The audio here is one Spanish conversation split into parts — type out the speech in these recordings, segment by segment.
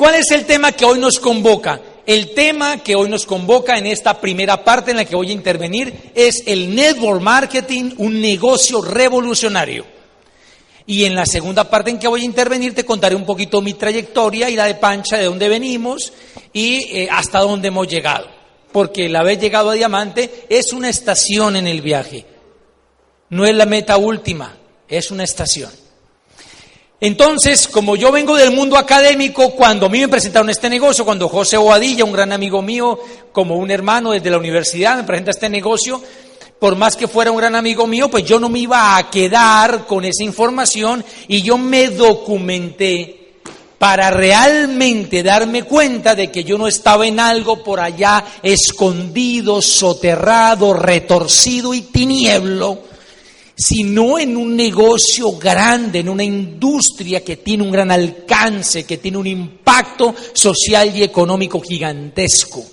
¿Cuál es el tema que hoy nos convoca? El tema que hoy nos convoca en esta primera parte en la que voy a intervenir es el network marketing, un negocio revolucionario. Y en la segunda parte en que voy a intervenir te contaré un poquito mi trayectoria y la de Pancha, de dónde venimos y eh, hasta dónde hemos llegado. Porque el haber llegado a Diamante es una estación en el viaje. No es la meta última, es una estación. Entonces, como yo vengo del mundo académico, cuando a mí me presentaron este negocio, cuando José Boadilla, un gran amigo mío, como un hermano desde la universidad, me presenta este negocio, por más que fuera un gran amigo mío, pues yo no me iba a quedar con esa información y yo me documenté para realmente darme cuenta de que yo no estaba en algo por allá escondido, soterrado, retorcido y tinieblo, sino en un negocio grande, en una industria que tiene un gran alcance, que tiene un impacto social y económico gigantesco.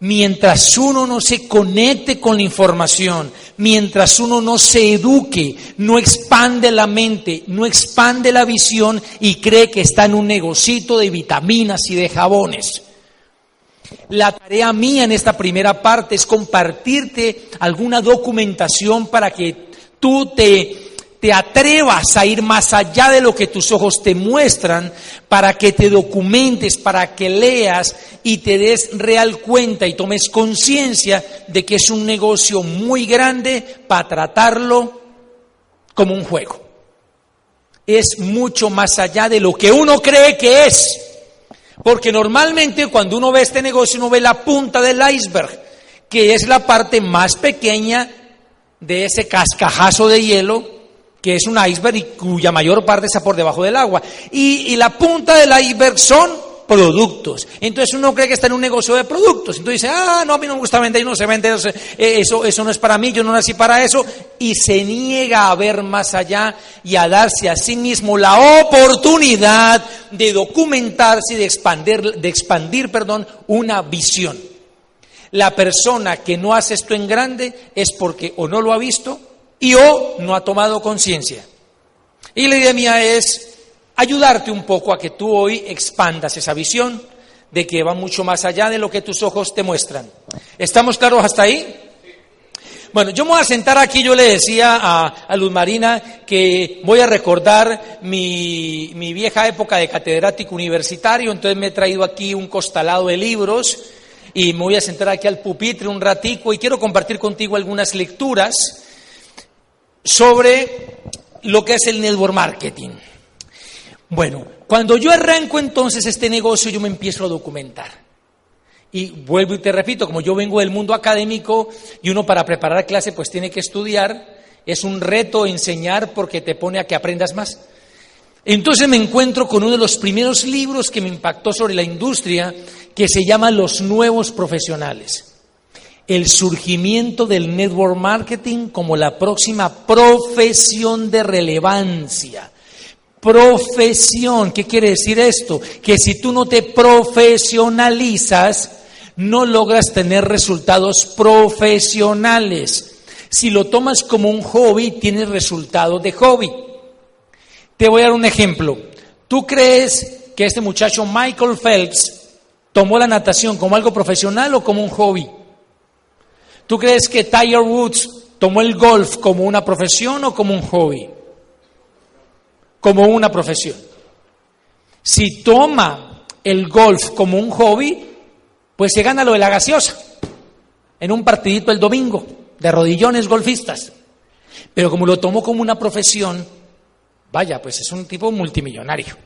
Mientras uno no se conecte con la información, mientras uno no se eduque, no expande la mente, no expande la visión y cree que está en un negocito de vitaminas y de jabones. La tarea mía en esta primera parte es compartirte alguna documentación para que tú te, te atrevas a ir más allá de lo que tus ojos te muestran, para que te documentes, para que leas y te des real cuenta y tomes conciencia de que es un negocio muy grande para tratarlo como un juego. Es mucho más allá de lo que uno cree que es. Porque normalmente cuando uno ve este negocio uno ve la punta del iceberg, que es la parte más pequeña de ese cascajazo de hielo que es un iceberg y cuya mayor parte está por debajo del agua. Y, la punta del iceberg son productos. Entonces uno cree que está en un negocio de productos. Entonces dice, ah, no, a mí no me gusta vender y no se vende, eso, eso, eso no es para mí, yo no nací para eso. Y se niega a ver más allá y a darse a sí mismo la oportunidad de documentarse y de expandir, de expandir perdón, una visión. La persona que no hace esto en grande es porque o no lo ha visto y o no ha tomado conciencia. Y la idea mía es ayudarte un poco a que tú hoy expandas esa visión de que va mucho más allá de lo que tus ojos te muestran. ¿Estamos claros hasta ahí? Bueno, yo me voy a sentar aquí, yo le decía a, Luz Marina que voy a recordar mi, mi, vieja época de catedrático universitario, entonces me he traído aquí un costalado de libros y me voy a sentar aquí al pupitre un ratico y quiero compartir contigo algunas lecturas sobre lo que es el network marketing. Bueno, cuando yo arranco entonces este negocio, yo me empiezo a documentar. Y vuelvo y te repito, como yo vengo del mundo académico y uno para preparar clase pues tiene que estudiar, es un reto enseñar porque te pone a que aprendas más. Entonces me encuentro con uno de los primeros libros que me impactó sobre la industria, que se llama Los Nuevos Profesionales. El surgimiento del network marketing como la próxima profesión de relevancia. Profesión, ¿qué quiere decir esto? Que si tú no te profesionalizas, no logras tener resultados profesionales. Si lo tomas como un hobby, tienes resultados de hobby. Te voy a dar un ejemplo. ¿Tú crees que este muchacho Michael Phelps tomó la natación como algo profesional o como un hobby? ¿Tú crees que Tiger Woods tomó el golf como una profesión o como un hobby? Como una profesión. Si toma el golf como un hobby, pues se gana lo de la gaseosa en un partidito el domingo de rodillones golfistas. Pero como lo tomó como una profesión, Vaya, pues es un tipo multimillonario.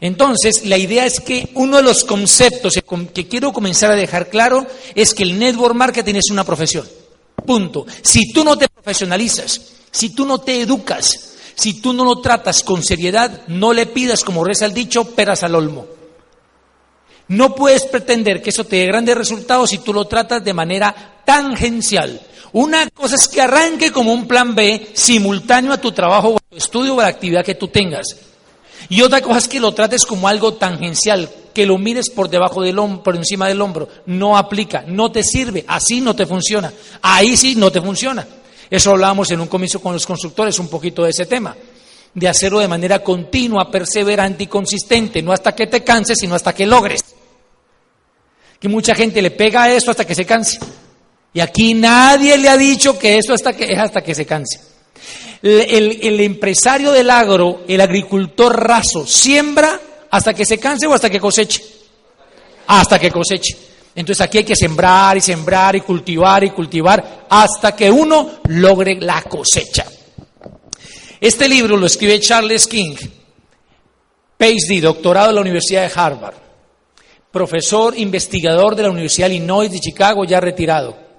Entonces, la idea es que uno de los conceptos que quiero comenzar a dejar claro es que el network marketing es una profesión. Punto. Si tú no te profesionalizas, si tú no te educas, si tú no lo tratas con seriedad, no le pidas, como reza el dicho, peras al olmo. No puedes pretender que eso te dé grandes resultados si tú lo tratas de manera tangencial. Una cosa es que arranque como un plan B simultáneo a tu trabajo o a tu estudio o a la actividad que tú tengas. Y otra cosa es que lo trates como algo tangencial, que lo mires por debajo del hombro, por encima del hombro. No aplica, no te sirve, así no te funciona. Ahí sí no te funciona. Eso hablábamos en un comienzo con los constructores un poquito de ese tema. de hacerlo de manera continua, perseverante y consistente, no hasta que te canses, sino hasta que logres. Que mucha gente le pega a esto hasta que se canse. Y aquí nadie le ha dicho que eso hasta que, es hasta que se canse. El, empresario del agro, el agricultor raso, siembra hasta que se canse o hasta que coseche. Hasta que coseche. Entonces aquí hay que sembrar y sembrar y cultivar y cultivar hasta que uno logre la cosecha. Este libro lo escribe Charles King, PhD, doctorado de la Universidad de Harvard, profesor investigador de la Universidad de Illinois de Chicago, ya retirado.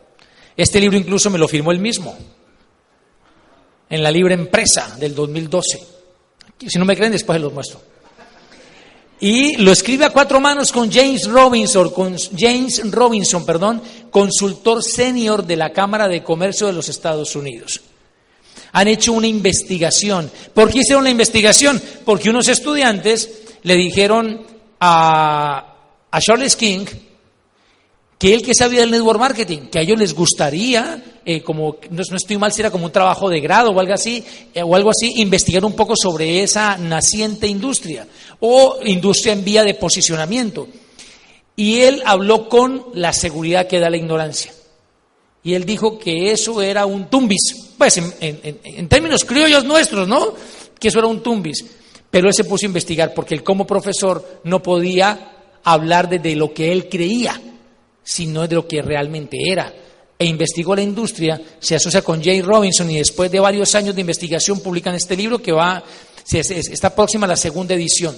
Este libro incluso me lo firmó él mismo en la Libre Empresa del 2012. Si no me creen, después se los muestro. Y lo escribe a cuatro manos con James Robinson, con James Robinson, perdón, consultor senior de la Cámara de Comercio de los Estados Unidos han hecho una investigación. ¿Por qué hicieron la investigación? Porque unos estudiantes le dijeron a, a Charles King que él que sabía del network marketing, que a ellos les gustaría, eh, como no, estoy mal si era como un trabajo de grado o algo así, eh, o algo así, investigar un poco sobre esa naciente industria o industria en vía de posicionamiento. Y él habló con la seguridad que da la ignorancia. Y él dijo que eso era un tumbis, pues en, términos criollos nuestros, ¿no? Que eso era un tumbis. Pero él se puso a investigar porque él como profesor no podía hablar de lo que él creía, sino de lo que realmente era. E investigó la industria, se asocia con Jay Robinson y después de varios años de investigación publican este libro que va, está próxima a la segunda edición.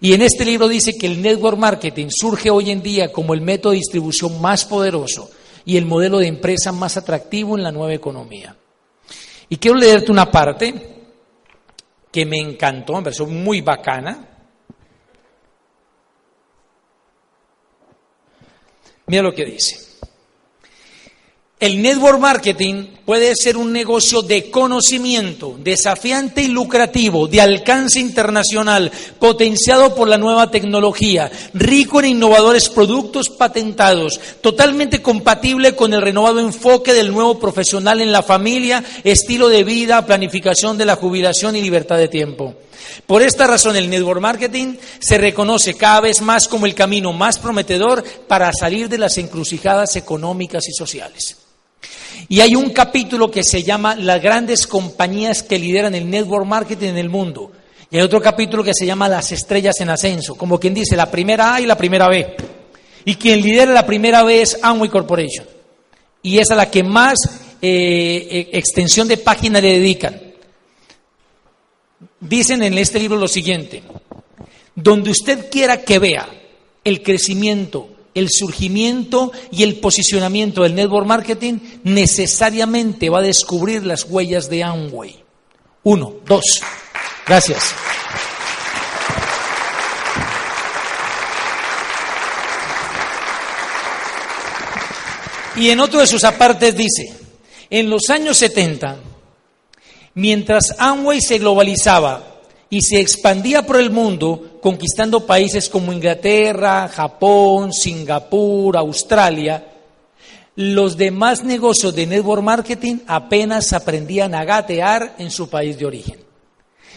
Y en este libro dice que el network marketing surge hoy en día como el método de distribución más poderoso y el modelo de empresa más atractivo en la nueva economía. Y quiero leerte una parte que me encantó, me pareció muy bacana. Mira lo que dice. El network marketing puede ser un negocio de conocimiento, desafiante y lucrativo, de alcance internacional, potenciado por la nueva tecnología, rico en innovadores productos patentados, totalmente compatible con el renovado enfoque del nuevo profesional en la familia, estilo de vida, planificación de la jubilación y libertad de tiempo. Por esta razón el network marketing se reconoce cada vez más como el camino más prometedor para salir de las encrucijadas económicas y sociales. Y hay un capítulo que se llama Las grandes compañías que lideran el network marketing en el mundo. Y hay otro capítulo que se llama Las estrellas en ascenso, como quien dice la primera A y la primera B. Y quien lidera la primera B es Amway Corporation. Y es a la que más eh, eh, extensión de página le dedican. Dicen en este libro lo siguiente, donde usted quiera que vea el crecimiento el surgimiento y el posicionamiento del network marketing, necesariamente va a descubrir las huellas de Amway. Uno, dos. Gracias. Y en otro de sus apartes dice, en los años 70, mientras Amway se globalizaba y se expandía por el mundo, conquistando países como Inglaterra, Japón, Singapur, Australia. Los demás negocios de network marketing apenas aprendían a gatear en su país de origen.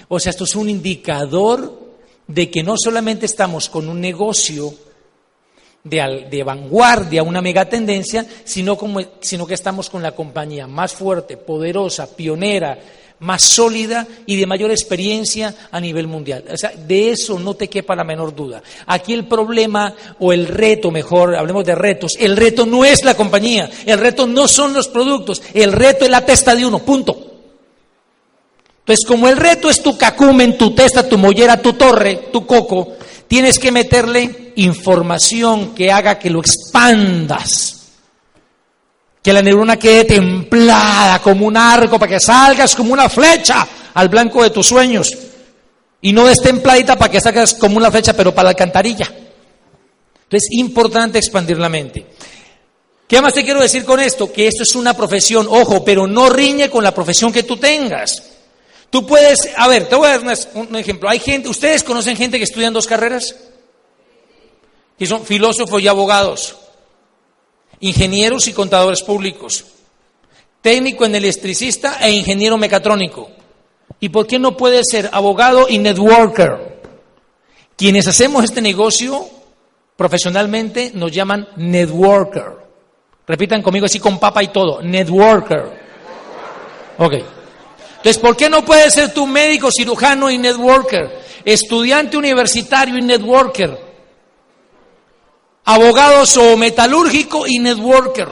O sea, esto es un indicador de que no solamente estamos con un negocio de, de vanguardia, una megatendencia, sino, como, sino que estamos con la compañía más fuerte, poderosa, pionera, más sólida y de mayor experiencia a nivel mundial. O sea, de eso no te quepa la menor duda. Aquí el problema o el reto, mejor, hablemos de retos, el reto no es la compañía, el reto no son los productos, el reto es la testa de uno, punto. Entonces, como el reto es tu cacumen, tu testa, tu mollera, tu torre, tu coco, tienes que meterle información que haga que lo expandas que la neurona quede templada como un arco para que salgas como una flecha al blanco de tus sueños y no destempladita para que salgas como una flecha pero para la alcantarilla. Entonces es importante expandir la mente. ¿Qué más te quiero decir con esto? Que esto es una profesión, ojo, pero no riñe con la profesión que tú tengas. Tú puedes, a ver, te voy a dar un ejemplo. Hay gente, ¿ustedes conocen gente que estudian dos carreras? Que son filósofos y abogados ingenieros y contadores públicos, técnico en electricista e ingeniero mecatrónico. ¿Y por qué no puede ser abogado y networker? Quienes hacemos este negocio profesionalmente nos llaman networker. Repitan conmigo así con papa y todo, networker. Ok. Entonces, ¿por qué no puedes ser tu médico, cirujano y networker? Estudiante universitario y networker. Abogado o metalúrgico y networker.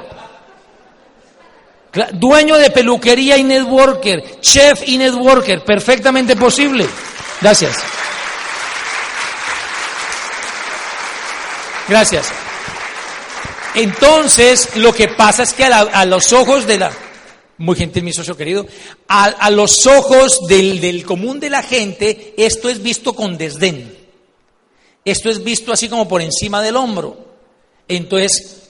Dueño de peluquería y networker. Chef y networker. Perfectamente posible. Gracias. Gracias. Entonces, lo que pasa es que a, los ojos de la... Muy gentil, mi socio querido. A, los ojos del común de la gente, esto es visto con desdén. Esto es visto así como por encima del hombro. Entonces,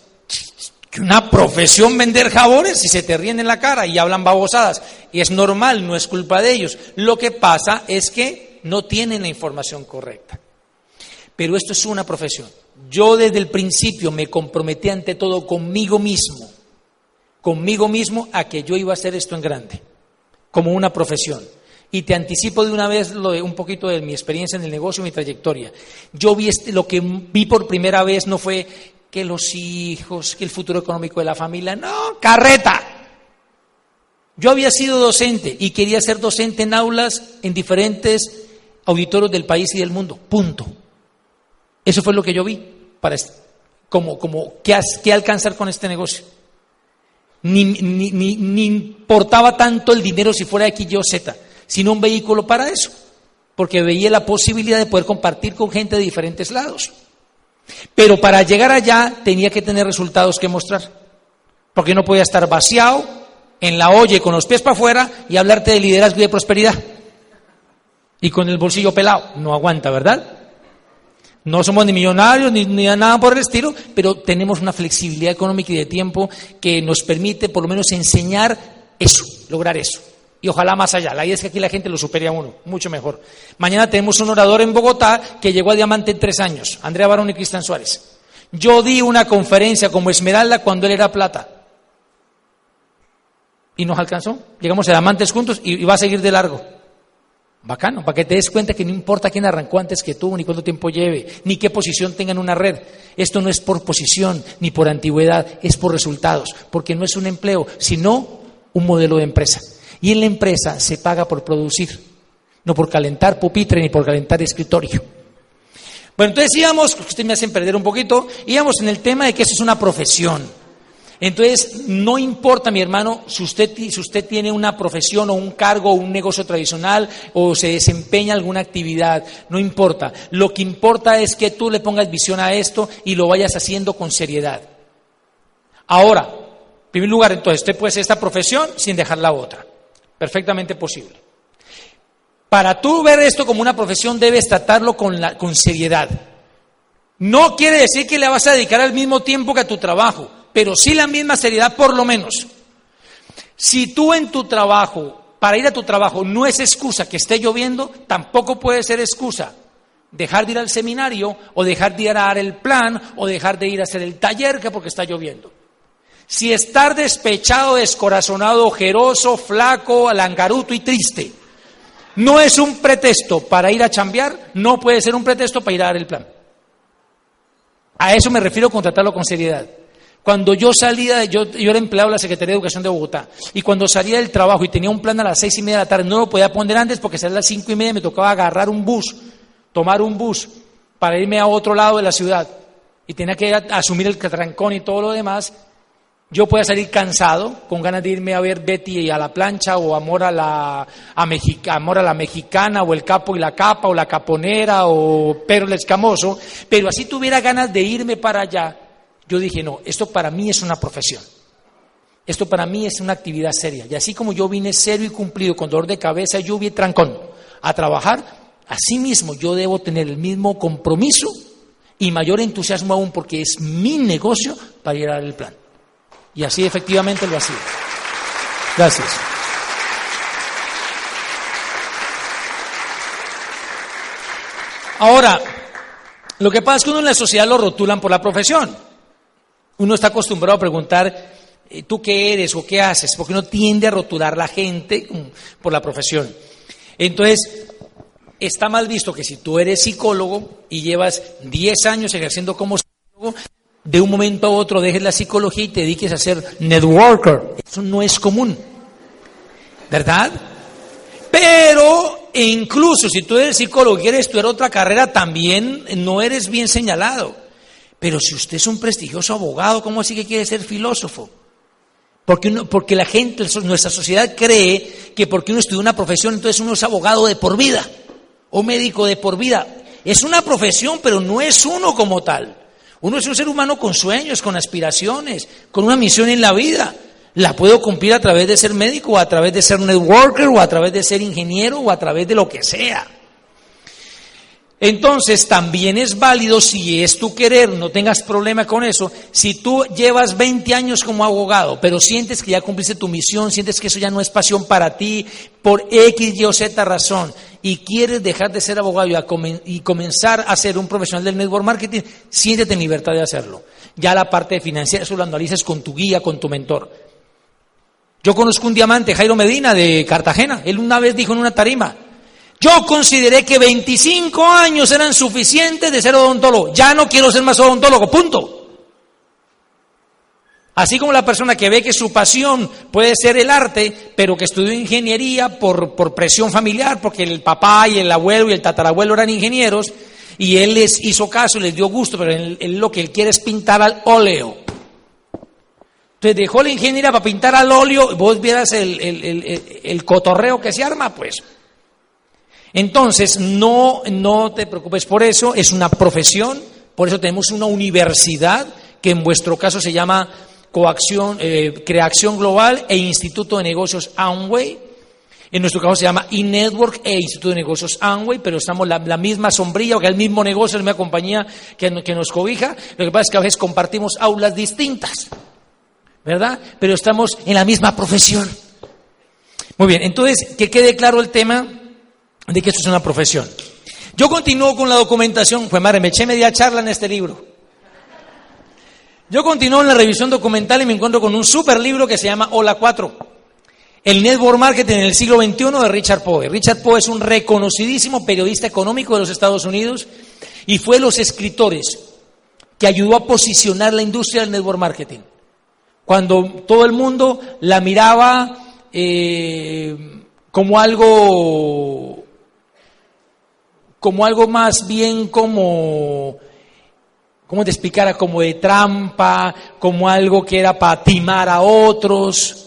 que una profesión vender jabones y se te ríen en la cara y hablan babosadas. Y es normal, no es culpa de ellos. Lo que pasa es que no tienen la información correcta. Pero esto es una profesión. Yo desde el principio me comprometí ante todo conmigo mismo, conmigo mismo a que yo iba a hacer esto en grande, como una profesión. Y te anticipo de una vez lo de, un poquito de mi experiencia en el negocio, mi trayectoria. Yo vi este, lo que vi por primera vez no fue que los hijos, que el futuro económico de la familia, no, carreta. Yo había sido docente y quería ser docente en aulas en diferentes auditorios del país y del mundo, punto. Eso fue lo que yo vi, para, como, como ¿qué, qué alcanzar con este negocio. Ni, ni, ni, ni, importaba tanto el dinero si fuera X, Y o Z, sino un vehículo para eso, porque veía la posibilidad de poder compartir con gente de diferentes lados. Pero para llegar allá tenía que tener resultados que mostrar, porque no podía estar vaciado en la olla con los pies para afuera y hablarte de liderazgo y de prosperidad. Y con el bolsillo pelado, no aguanta, ¿verdad? No somos ni millonarios ni, nada por el estilo, pero tenemos una flexibilidad económica y de tiempo que nos permite por lo menos enseñar eso, lograr eso. Y ojalá más allá. La idea es que aquí la gente lo supere a uno, mucho mejor. Mañana tenemos un orador en Bogotá que llegó a Diamante en tres años, Andrea Barón y Cristian Suárez. Yo di una conferencia como Esmeralda cuando él era plata. Y nos alcanzó. Llegamos a Diamantes juntos y va a seguir de largo. Bacano, para que te des cuenta que no importa quién arrancó antes que tú, ni cuánto tiempo lleve, ni qué posición tenga en una red. Esto no es por posición ni por antigüedad, es por resultados, porque no es un empleo, sino un modelo de empresa. Y en la empresa se paga por producir, no por calentar pupitre ni por calentar escritorio. Bueno, entonces íbamos, ustedes me hacen perder un poquito, íbamos en el tema de que eso es una profesión. Entonces, no importa, mi hermano, si usted, si usted tiene una profesión o un cargo o un negocio tradicional o se desempeña alguna actividad, no importa. Lo que importa es que tú le pongas visión a esto y lo vayas haciendo con seriedad. Ahora, en primer lugar, entonces, usted puede hacer esta profesión sin dejar la otra. Perfectamente posible. Para tú ver esto como una profesión, debes tratarlo con, la, con seriedad. No quiere decir que le vas a dedicar al mismo tiempo que a tu trabajo pero sí la misma seriedad por lo menos. Si tú en tu trabajo, para ir a tu trabajo, no es excusa que esté lloviendo, tampoco puede ser excusa dejar de ir al seminario o dejar de ir a dar el plan o dejar de ir a hacer el taller que porque está lloviendo. Si estar despechado, descorazonado, ojeroso, flaco, alangaruto y triste no es un pretexto para ir a chambear, no puede ser un pretexto para ir a dar el plan. A eso me refiero con tratarlo con seriedad. Cuando yo salía, yo, yo era empleado de la Secretaría de Educación de Bogotá, y cuando salía del trabajo y tenía un plan a las seis y media de la tarde, no lo podía poner antes porque salía a las cinco y media y me tocaba agarrar un bus, tomar un bus para irme a otro lado de la ciudad, y tenía que asumir el trancón y todo lo demás, yo podía salir cansado, con ganas de irme a ver Betty a la plancha o Amor a la, a Amor a la mexicana o el capo y la capa o la caponera o Pero el escamoso, pero así tuviera ganas de irme para allá, yo dije, no, esto para mí es una profesión. Esto para mí es una actividad seria. Y así como yo vine serio y cumplido con dolor de cabeza, lluvia y trancón a trabajar, así mismo yo debo tener el mismo compromiso y mayor entusiasmo aún porque es mi negocio para llegar al plan. Y así efectivamente lo ha sido. Gracias. Ahora, lo que pasa es que uno en la sociedad lo rotulan por la profesión. Uno está acostumbrado a preguntar, eh, ¿tú qué eres o qué haces? Porque uno tiende a rotular la gente por la profesión. Entonces, está mal visto que si tú eres psicólogo y llevas 10 años ejerciendo como psicólogo, de un momento a otro dejes la psicología y te dediques a ser networker. Eso no es común. ¿Verdad? Pero incluso si tú eres psicólogo y quieres estudiar otra carrera, también no eres bien señalado. Pero si usted es un prestigioso abogado, ¿cómo así que quiere ser filósofo? Porque, porque la gente, nuestra sociedad cree que porque uno estudia una profesión, entonces uno es abogado de por vida o médico de por vida. Es una profesión, pero no es uno como tal. Uno es un ser humano con sueños, con aspiraciones, con una misión en la vida. La puedo cumplir a través de ser médico, o a través de ser networker, o a través de ser ingeniero, o a través de lo que sea. Entonces también es válido si es tu querer, no tengas problema con eso, si tú llevas 20 años como abogado, pero sientes que ya cumpliste tu misión, sientes que eso ya no es pasión para ti, por X, Y o Z razón, y quieres dejar de ser abogado y, comenzar a ser un profesional del network marketing, siéntete en libertad de hacerlo. Ya la parte financiera, eso lo analices con tu guía, con tu mentor. Yo conozco un diamante, Jairo Medina, de Cartagena. Él una vez dijo en una tarima, yo consideré que 25 años eran suficientes de ser odontólogo. Ya no quiero ser más odontólogo, punto. Así como la persona que ve que su pasión puede ser el arte, pero que estudió ingeniería por, por presión familiar, porque el papá y el abuelo y el tatarabuelo eran ingenieros, y él les hizo caso, les dio gusto, pero él, lo que él quiere es pintar al óleo. Entonces dejó la ingeniería para pintar al óleo, vos vieras el, el cotorreo que se arma, pues. Entonces, no, no te preocupes por eso, es una profesión, por eso tenemos una universidad que en vuestro caso se llama Coacción, eh, Creación Global e Instituto de Negocios Amway. En nuestro caso se llama eNetwork e Instituto de Negocios Amway, pero estamos la, la misma sombrilla, o que el mismo negocio, la misma compañía que, que nos cobija. Lo que pasa es que a veces compartimos aulas distintas, ¿verdad? Pero estamos en la misma profesión. Muy bien, entonces, que quede claro el tema de que esto es una profesión. Yo continúo con la documentación, pues madre, me eché media charla en este libro. Yo continúo en la revisión documental y me encuentro con un super libro que se llama Hola 4, el Network Marketing en el siglo XXI de Richard Poe. Richard Poe es un reconocidísimo periodista económico de los Estados Unidos y fue los escritores que ayudó a posicionar la industria del network marketing. Cuando todo el mundo la miraba eh, como algo como algo más bien como, ¿cómo te explicara? Como de trampa, como algo que era para timar a otros.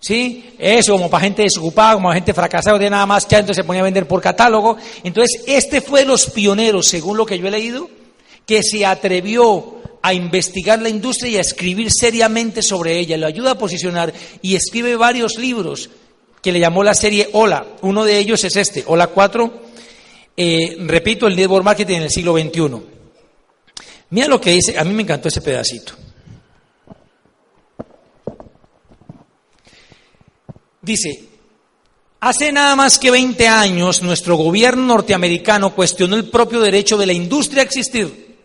¿Sí? Eso, como para gente desocupada, como para gente fracasada, de nada más que entonces se ponía a vender por catálogo. Entonces, este fue de los pioneros, según lo que yo he leído, que se atrevió a investigar la industria y a escribir seriamente sobre ella. Lo ayuda a posicionar y escribe varios libros que le llamó la serie Hola. Uno de ellos es este, Hola 4, eh, repito, el network marketing en el siglo XXI. Mira lo que dice, a mí me encantó ese pedacito. Dice, hace nada más que 20 años nuestro gobierno norteamericano cuestionó el propio derecho de la industria a existir.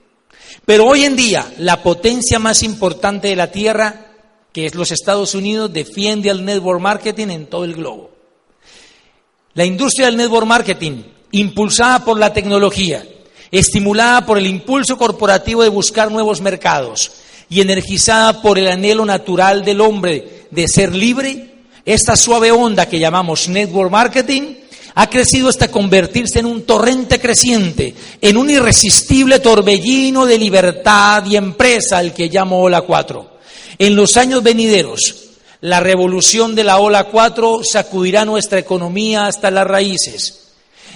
Pero hoy en día la potencia más importante de la Tierra, que es los Estados Unidos, defiende al network marketing en todo el globo. La industria del network marketing impulsada por la tecnología, estimulada por el impulso corporativo de buscar nuevos mercados y energizada por el anhelo natural del hombre de ser libre, esta suave onda que llamamos network marketing ha crecido hasta convertirse en un torrente creciente, en un irresistible torbellino de libertad y empresa, al que llamo Ola 4. En los años venideros, la revolución de la Ola 4 sacudirá nuestra economía hasta las raíces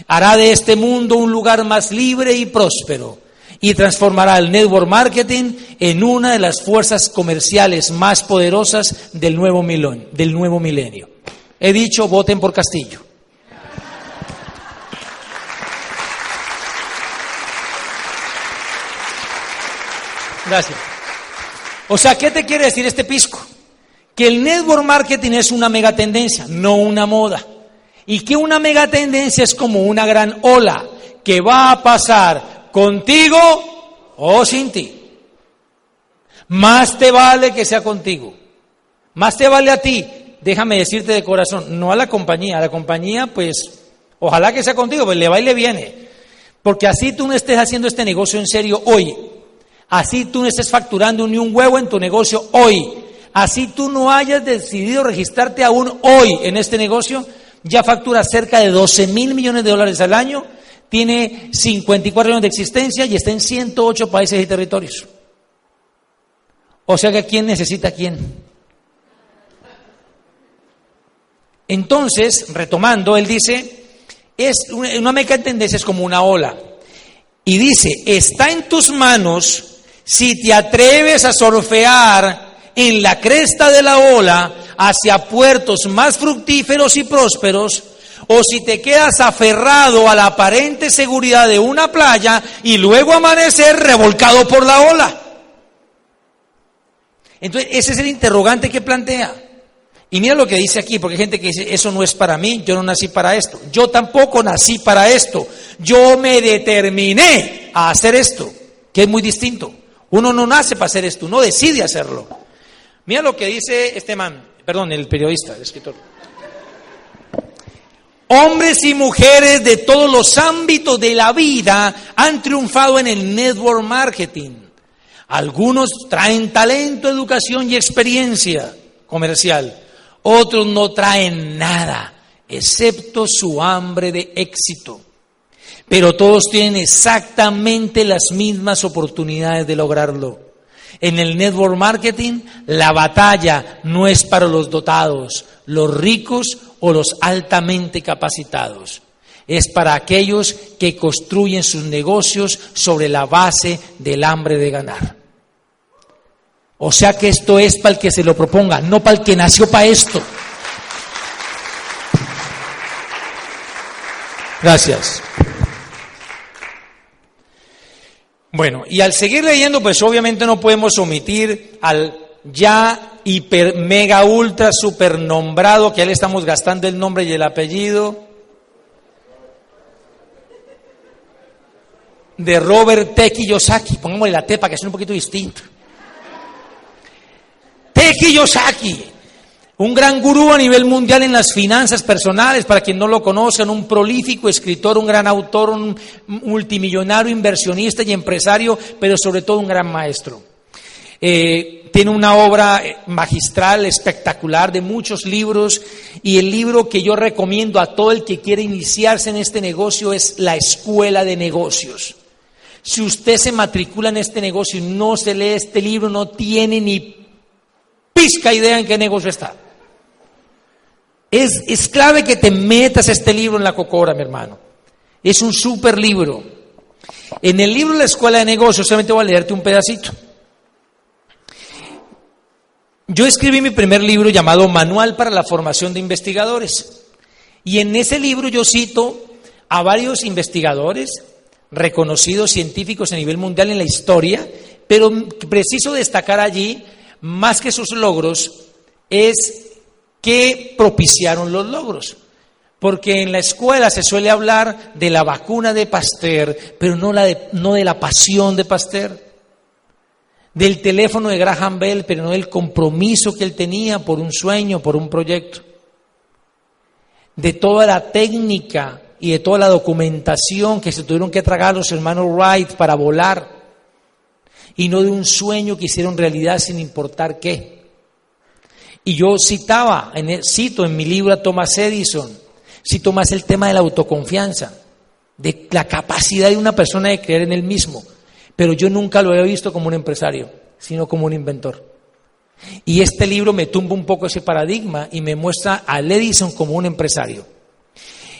hará de este mundo un lugar más libre y próspero y transformará el network marketing en una de las fuerzas comerciales más poderosas del nuevo, milenio, del nuevo milenio. He dicho, voten por Castillo. Gracias. O sea, ¿qué te quiere decir este pisco? Que el network marketing es una megatendencia, no una moda y que una mega tendencia es como una gran ola que va a pasar contigo o sin ti. Más te vale que sea contigo. Más te vale a ti déjame decirte de corazón, no a la compañía, a la compañía pues ojalá que sea contigo, pues le va y le viene. Porque así tú no estés haciendo este negocio en serio hoy, así tú no estés facturando ni un huevo en tu negocio hoy, así tú no hayas decidido registrarte aún hoy en este negocio, ya factura cerca de 12 mil millones de dólares al año, tiene 54 años de existencia y está en 108 países y territorios. O sea que ¿quién necesita quién? Entonces, retomando, él dice, es una meca tendencia es como una ola. Y dice, está en tus manos si te atreves a surfear en la cresta de la ola hacia puertos más fructíferos y prósperos, o si te quedas aferrado a la aparente seguridad de una playa y luego amanecer revolcado por la ola. Entonces, ese es el interrogante que plantea. Y mira lo que dice aquí, porque hay gente que dice, eso no es para mí, yo no nací para esto. Yo tampoco nací para esto. Yo me determiné a hacer esto, que es muy distinto. Uno no nace para hacer esto, uno decide hacerlo. Mira lo que dice este man, perdón, el periodista, el escritor. Hombres y mujeres de todos los ámbitos de la vida han triunfado en el network marketing. Algunos traen talento, educación y experiencia comercial. Otros no traen nada, excepto su hambre de éxito. Pero todos tienen exactamente las mismas oportunidades de lograrlo. En el network marketing, la batalla no es para los dotados, los ricos o los altamente capacitados. Es para aquellos que construyen sus negocios sobre la base del hambre de ganar. O sea que esto es para el que se lo proponga, no para el que nació para esto. Gracias. Bueno, y al seguir leyendo, pues obviamente no podemos omitir al ya hiper, mega, ultra, super nombrado, que ya le estamos gastando el nombre y el apellido, de Robert T. Kiyosaki. Pongámosle la T para que sea un poquito distinto. Kiyosaki, un gran gurú a nivel mundial en las finanzas personales, para quien no lo conozcan, un prolífico escritor, un gran autor, un multimillonario, inversionista y empresario, pero sobre todo un gran maestro. Eh, tiene una obra eh, magistral, espectacular, de muchos libros, y el libro que yo recomiendo a todo el que quiere iniciarse en este negocio es La Escuela de Negocios. Si usted se matricula en este negocio y no se lee este libro, no tiene ni pizca idea en qué negocio está. Es, clave que te metas este libro en la cocora, mi hermano. Es un super libro. En el libro de la Escuela de Negocios, solamente voy a leerte un pedacito. Yo escribí mi primer libro llamado Manual para la Formación de Investigadores. Y en ese libro yo cito a varios investigadores, reconocidos científicos a nivel mundial en la historia, pero preciso destacar allí más que sus logros, es que propiciaron los logros. Porque en la escuela se suele hablar de la vacuna de Pasteur, pero no, la de, no de la pasión de Pasteur. Del teléfono de Graham Bell, pero no del compromiso que él tenía por un sueño, por un proyecto. De toda la técnica y de toda la documentación que se tuvieron que tragar los hermanos Wright para volar y no de un sueño que hicieron realidad sin importar qué. Y yo citaba, en cito en mi libro a Thomas Edison, cito más el tema de la autoconfianza, de la capacidad de una persona de creer en él mismo, pero yo nunca lo he visto como un empresario, sino como un inventor. Y este libro me tumba un poco ese paradigma y me muestra a Edison como un empresario.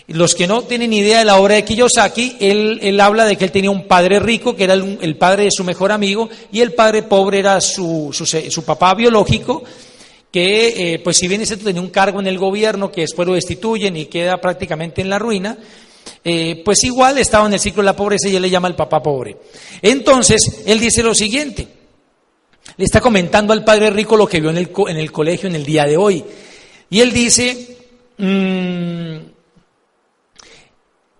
Los que no tienen idea de la obra de Kiyosaki, él, habla de que él tenía un padre rico, que era el, padre de su mejor amigo, y el padre pobre era su, su, papá biológico, que, eh, pues si bien ese tenía un cargo en el gobierno, que después lo destituyen y queda prácticamente en la ruina, eh, pues igual estaba en el ciclo de la pobreza y él le llama el papá pobre. Entonces, él dice lo siguiente, le está comentando al padre rico lo que vio en el, en el colegio en el día de hoy. Y él dice, mmm,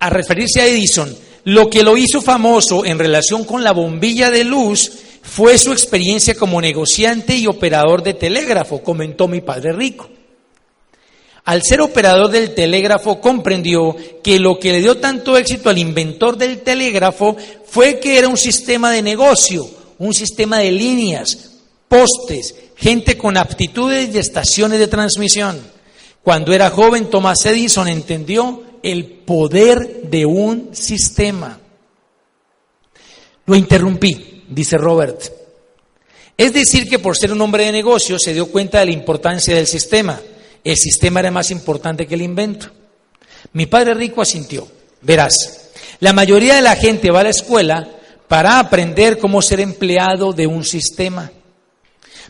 a referirse a Edison, lo que lo hizo famoso en relación con la bombilla de luz fue su experiencia como negociante y operador de telégrafo, comentó mi padre rico. Al ser operador del telégrafo comprendió que lo que le dio tanto éxito al inventor del telégrafo fue que era un sistema de negocio, un sistema de líneas, postes, gente con aptitudes y estaciones de transmisión. Cuando era joven, Thomas Edison entendió el poder de un sistema. Lo interrumpí, dice Robert. Es decir, que por ser un hombre de negocio se dio cuenta de la importancia del sistema el sistema era más importante que el invento. Mi padre rico asintió. Verás, la mayoría de la gente va a la escuela para aprender cómo ser empleado de un sistema,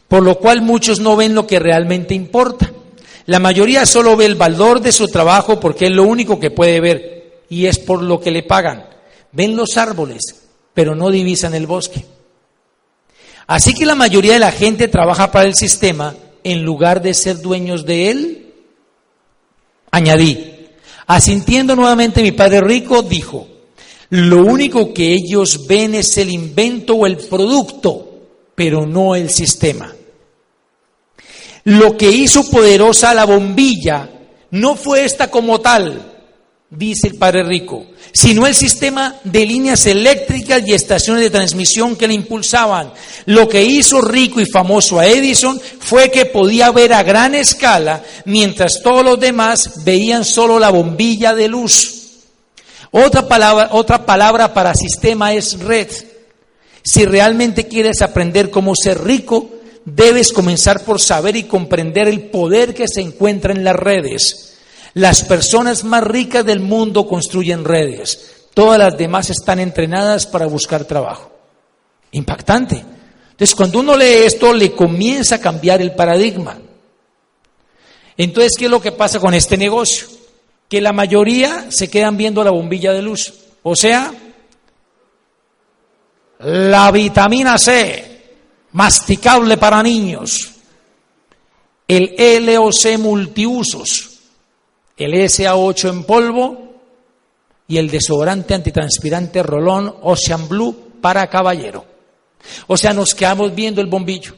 por lo cual muchos no ven lo que realmente importa. La mayoría solo ve el valor de su trabajo porque es lo único que puede ver y es por lo que le pagan. Ven los árboles, pero no divisan el bosque. Así que la mayoría de la gente trabaja para el sistema en lugar de ser dueños de él? Añadí, asintiendo nuevamente mi padre rico, dijo, lo único que ellos ven es el invento o el producto, pero no el sistema. Lo que hizo poderosa la bombilla no fue esta como tal, dice el padre rico, sino el sistema de líneas eléctricas y estaciones de transmisión que le impulsaban. Lo que hizo rico y famoso a Edison fue que podía ver a gran escala, mientras todos los demás veían solo la bombilla de luz. Otra palabra, otra palabra para sistema es red. Si realmente quieres aprender cómo ser rico, debes comenzar por saber y comprender el poder que se encuentra en las redes. Las personas más ricas del mundo construyen redes. Todas las demás están entrenadas para buscar trabajo. Impactante. Entonces, cuando uno lee esto, le comienza a cambiar el paradigma. Entonces, ¿qué es lo que pasa con este negocio? Que la mayoría se quedan viendo la bombilla de luz. O sea, la vitamina C, masticable para niños, el LOC multiusos, el SA8 en polvo y el desodorante antitranspirante Rolón Ocean Blue para caballero. O sea, nos quedamos viendo el bombillo.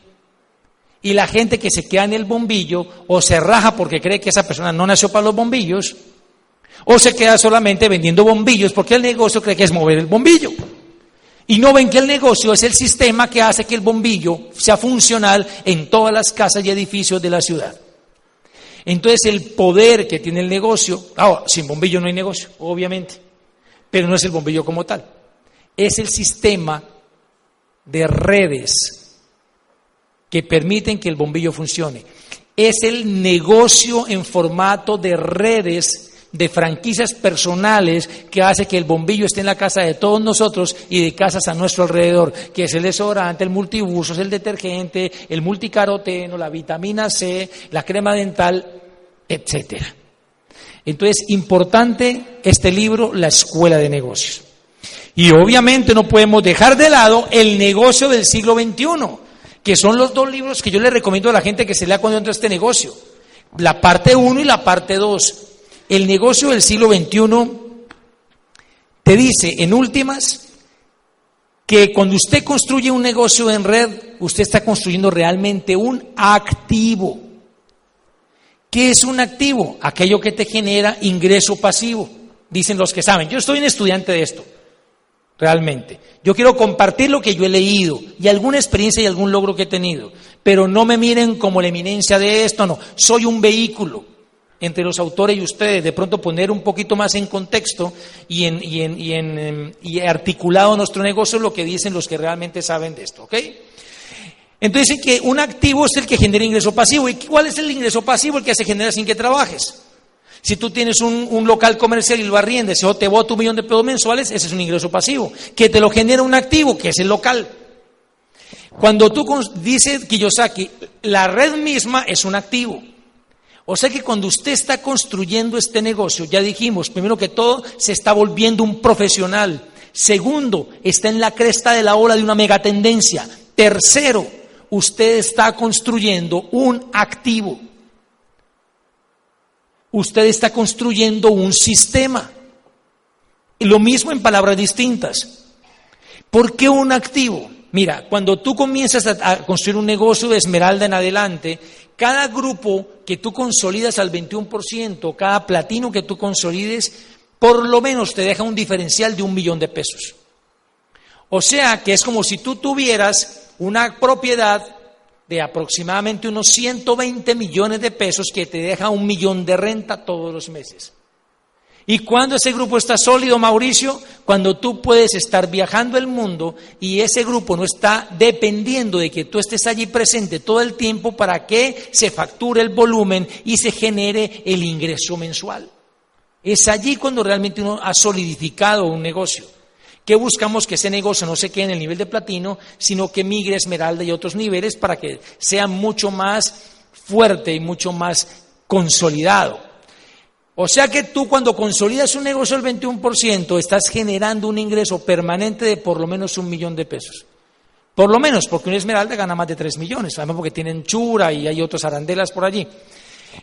Y la gente que se queda en el bombillo o se raja porque cree que esa persona no nació para los bombillos, o se queda solamente vendiendo bombillos porque el negocio cree que es mover el bombillo. Y no ven que el negocio es el sistema que hace que el bombillo sea funcional en todas las casas y edificios de la ciudad. Entonces el poder que tiene el negocio, sin bombillo no hay negocio, obviamente, pero no es el bombillo como tal, es el sistema de redes que permiten que el bombillo funcione. Es el negocio en formato de redes de franquicias personales que hace que el bombillo esté en la casa de todos nosotros y de casas a nuestro alrededor, que es el desodorante, el multibusos, el detergente, el multicaroteno, la vitamina C, la crema dental, etcétera. Entonces, importante este libro, La Escuela de Negocios. Y obviamente no podemos dejar de lado el negocio del siglo XXI, que son los dos libros que yo le recomiendo a la gente que se lea cuando entra este negocio. La parte 1 y la parte 2. El negocio del siglo XXI te dice, en últimas, que cuando usted construye un negocio en red, usted está construyendo realmente un activo. ¿Qué es un activo? Aquello que te genera ingreso pasivo, dicen los que saben. Yo estoy un estudiante de esto, realmente. Yo quiero compartir lo que yo he leído y alguna experiencia y algún logro que he tenido, pero no me miren como la eminencia de esto, no. Soy un vehículo entre los autores y ustedes, de pronto poner un poquito más en contexto y, en, y, en, y, en, em, y articulado nuestro negocio lo que dicen los que realmente saben de esto, ¿ok? Entonces que un activo es el que genera ingreso pasivo. ¿Y cuál es el ingreso pasivo? El que se genera sin que trabajes. Si tú tienes un, local comercial y lo arriendes o te bota un millón de pesos mensuales, ese es un ingreso pasivo. Que te lo genera un activo, que es el local. Cuando tú dices Kiyosaki, la red misma es un activo. O sea que cuando usted está construyendo este negocio, ya dijimos, primero que todo, se está volviendo un profesional. Segundo, está en la cresta de la ola de una megatendencia. Tercero, usted está construyendo un activo. Usted está construyendo un sistema. Y lo mismo en palabras distintas. ¿Por qué un activo? Mira, cuando tú comienzas a, construir un negocio de esmeralda en adelante, cada grupo que tú consolidas al 21%, cada platino que tú consolides, por lo menos te deja un diferencial de un millón de pesos. O sea que es como si tú tuvieras una propiedad de aproximadamente unos 120 millones de pesos que te deja un millón de renta todos los meses. ¿Y cuando ese grupo está sólido, Mauricio? Cuando tú puedes estar viajando el mundo y ese grupo no está dependiendo de que tú estés allí presente todo el tiempo para que se facture el volumen y se genere el ingreso mensual. Es allí cuando realmente uno ha solidificado un negocio. ¿Qué buscamos? Que ese negocio no se quede en el nivel de platino, sino que migre a esmeralda y otros niveles para que sea mucho más fuerte y mucho más consolidado. O sea que tú cuando consolidas un negocio al 21% estás generando un ingreso permanente de por lo menos un millón de pesos. Por lo menos, porque una esmeralda gana más de 3 millones, además porque tienen chura y hay otras arandelas por allí.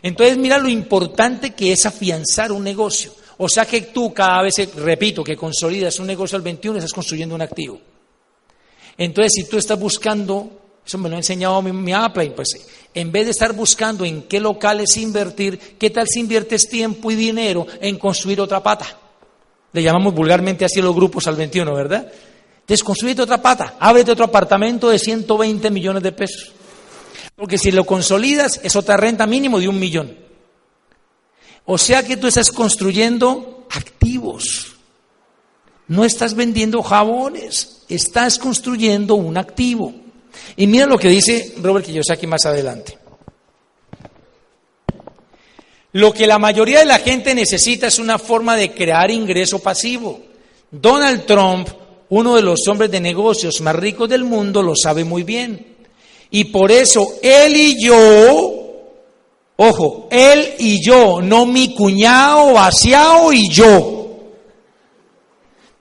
Entonces mira lo importante que es afianzar un negocio. O sea que tú cada vez, repito, que consolidas un negocio al 21, estás construyendo un activo. Entonces si tú estás buscando eso me lo ha enseñado mi, Apple. Pues en vez de estar buscando en qué locales invertir, ¿qué tal si inviertes tiempo y dinero en construir otra pata? Le llamamos vulgarmente así los grupos al 21, ¿verdad? Desconstruirte otra pata, ábrete otro apartamento de 120 millones de pesos. Porque si lo consolidas es otra renta mínimo de un millón. O sea que tú estás construyendo activos. No estás vendiendo jabones, estás construyendo un activo. Y mira lo que dice Robert Kiyosaki más adelante. Lo que la mayoría de la gente necesita es una forma de crear ingreso pasivo. Donald Trump, uno de los hombres de negocios más ricos del mundo, lo sabe muy bien. Y por eso él y yo, ojo, él y yo, no mi cuñado, vaciado y yo.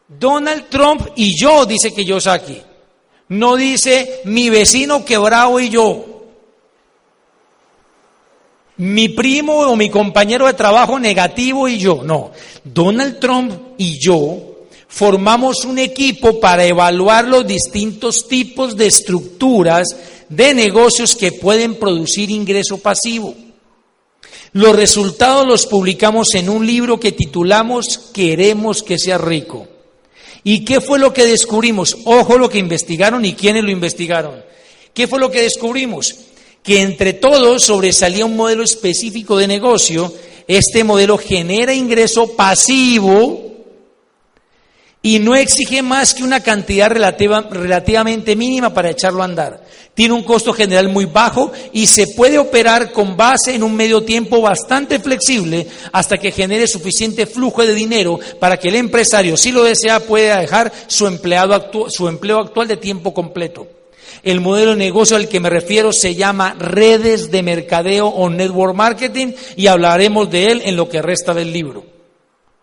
Donald Trump y yo, dice Kiyosaki. No dice mi vecino quebrado y yo. Mi primo o mi compañero de trabajo negativo y yo. No. Donald Trump y yo formamos un equipo para evaluar los distintos tipos de estructuras de negocios que pueden producir ingreso pasivo. Los resultados los publicamos en un libro que titulamos Queremos que sea rico. ¿Y qué fue lo que descubrimos? Ojo lo que investigaron y quiénes lo investigaron. ¿Qué fue lo que descubrimos? Que entre todos sobresalía un modelo específico de negocio. Este modelo genera ingreso pasivo y no exige más que una cantidad relativamente mínima para echarlo a andar. Tiene un costo general muy bajo y se puede operar con base en un medio tiempo bastante flexible hasta que genere suficiente flujo de dinero para que el empresario, si lo desea, pueda dejar su, empleado su empleo actual de tiempo completo. El modelo de negocio al que me refiero se llama redes de mercadeo o network marketing y hablaremos de él en lo que resta del libro.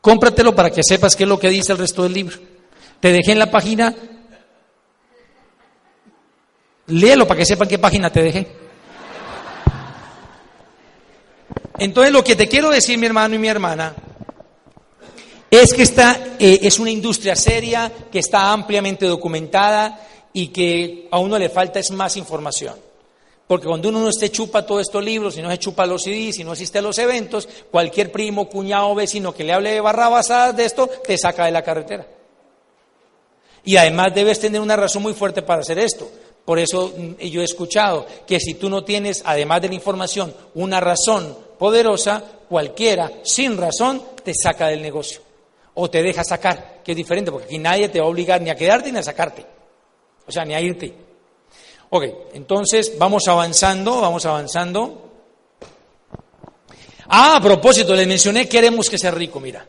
Cómpratelo para que sepas qué es lo que dice el resto del libro. Te dejé en la página. Léelo para que sepan qué página te dejé. Entonces lo que te quiero decir, mi hermano y mi hermana, es que esta eh, es una industria seria, que está ampliamente documentada y que a uno le falta es más información. Porque cuando uno no se chupa todos estos libros, si no se chupa los CDs, si no asiste a los eventos, cualquier primo, cuñado, vecino que le hable de barrabasadas de esto, te saca de la carretera. Y además debes tener una razón muy fuerte para hacer esto. Por eso mm, yo he escuchado que si tú no tienes, además de la información, una razón poderosa, cualquiera, sin razón, te saca del negocio. O te deja sacar, que es diferente, porque aquí nadie te va a obligar ni a quedarte ni a sacarte. O sea, ni a irte. Ok, entonces vamos avanzando, vamos avanzando. Ah, a propósito, les mencioné Queremos que sea rico, mira.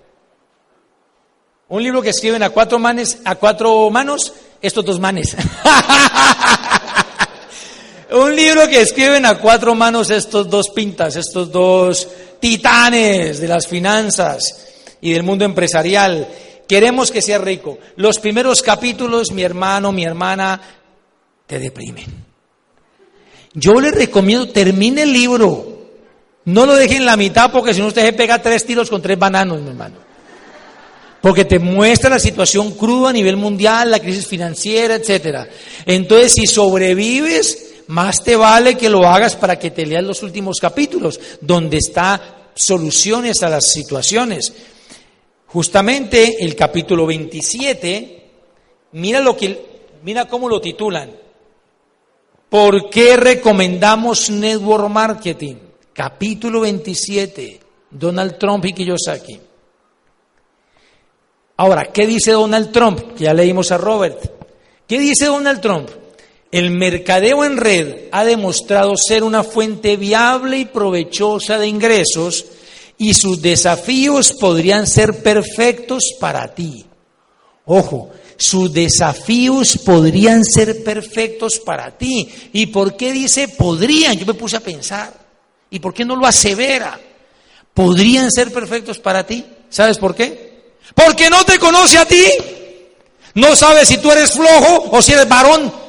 Un libro que escriben a cuatro, manes, a cuatro manos, estos dos manes. Un libro que escriben a cuatro manos estos dos pintas, estos dos titanes de las finanzas y del mundo empresarial. Queremos que sea rico. Los primeros capítulos, mi hermano, mi hermana, te deprimen. Yo le recomiendo, termine el libro. No lo deje en la mitad porque si no usted se pega tres tiros con tres bananos, mi hermano. porque te muestra la situación cruda a nivel mundial, la crisis financiera, etcétera. Entonces, si sobrevives, más te vale que lo hagas para que te leas los últimos capítulos, donde está soluciones a las situaciones. Justamente el capítulo 27, mira lo que mira cómo lo titulan. ¿Por qué recomendamos network marketing? Capítulo 27, Donald Trump y Kiyosaki. Ahora, ¿qué dice Donald Trump? Ya leímos a Robert. ¿Qué dice Donald Trump? El mercadeo en red ha demostrado ser una fuente viable y provechosa de ingresos y sus desafíos podrían ser perfectos para ti. Ojo, sus desafíos podrían ser perfectos para ti. ¿Y por qué dice podrían? Yo me puse a pensar. ¿Y por qué no lo asevera? ¿Podrían ser perfectos para ti? ¿Sabes por qué? Porque no te conoce a ti. No sabe si tú eres flojo o si eres varón.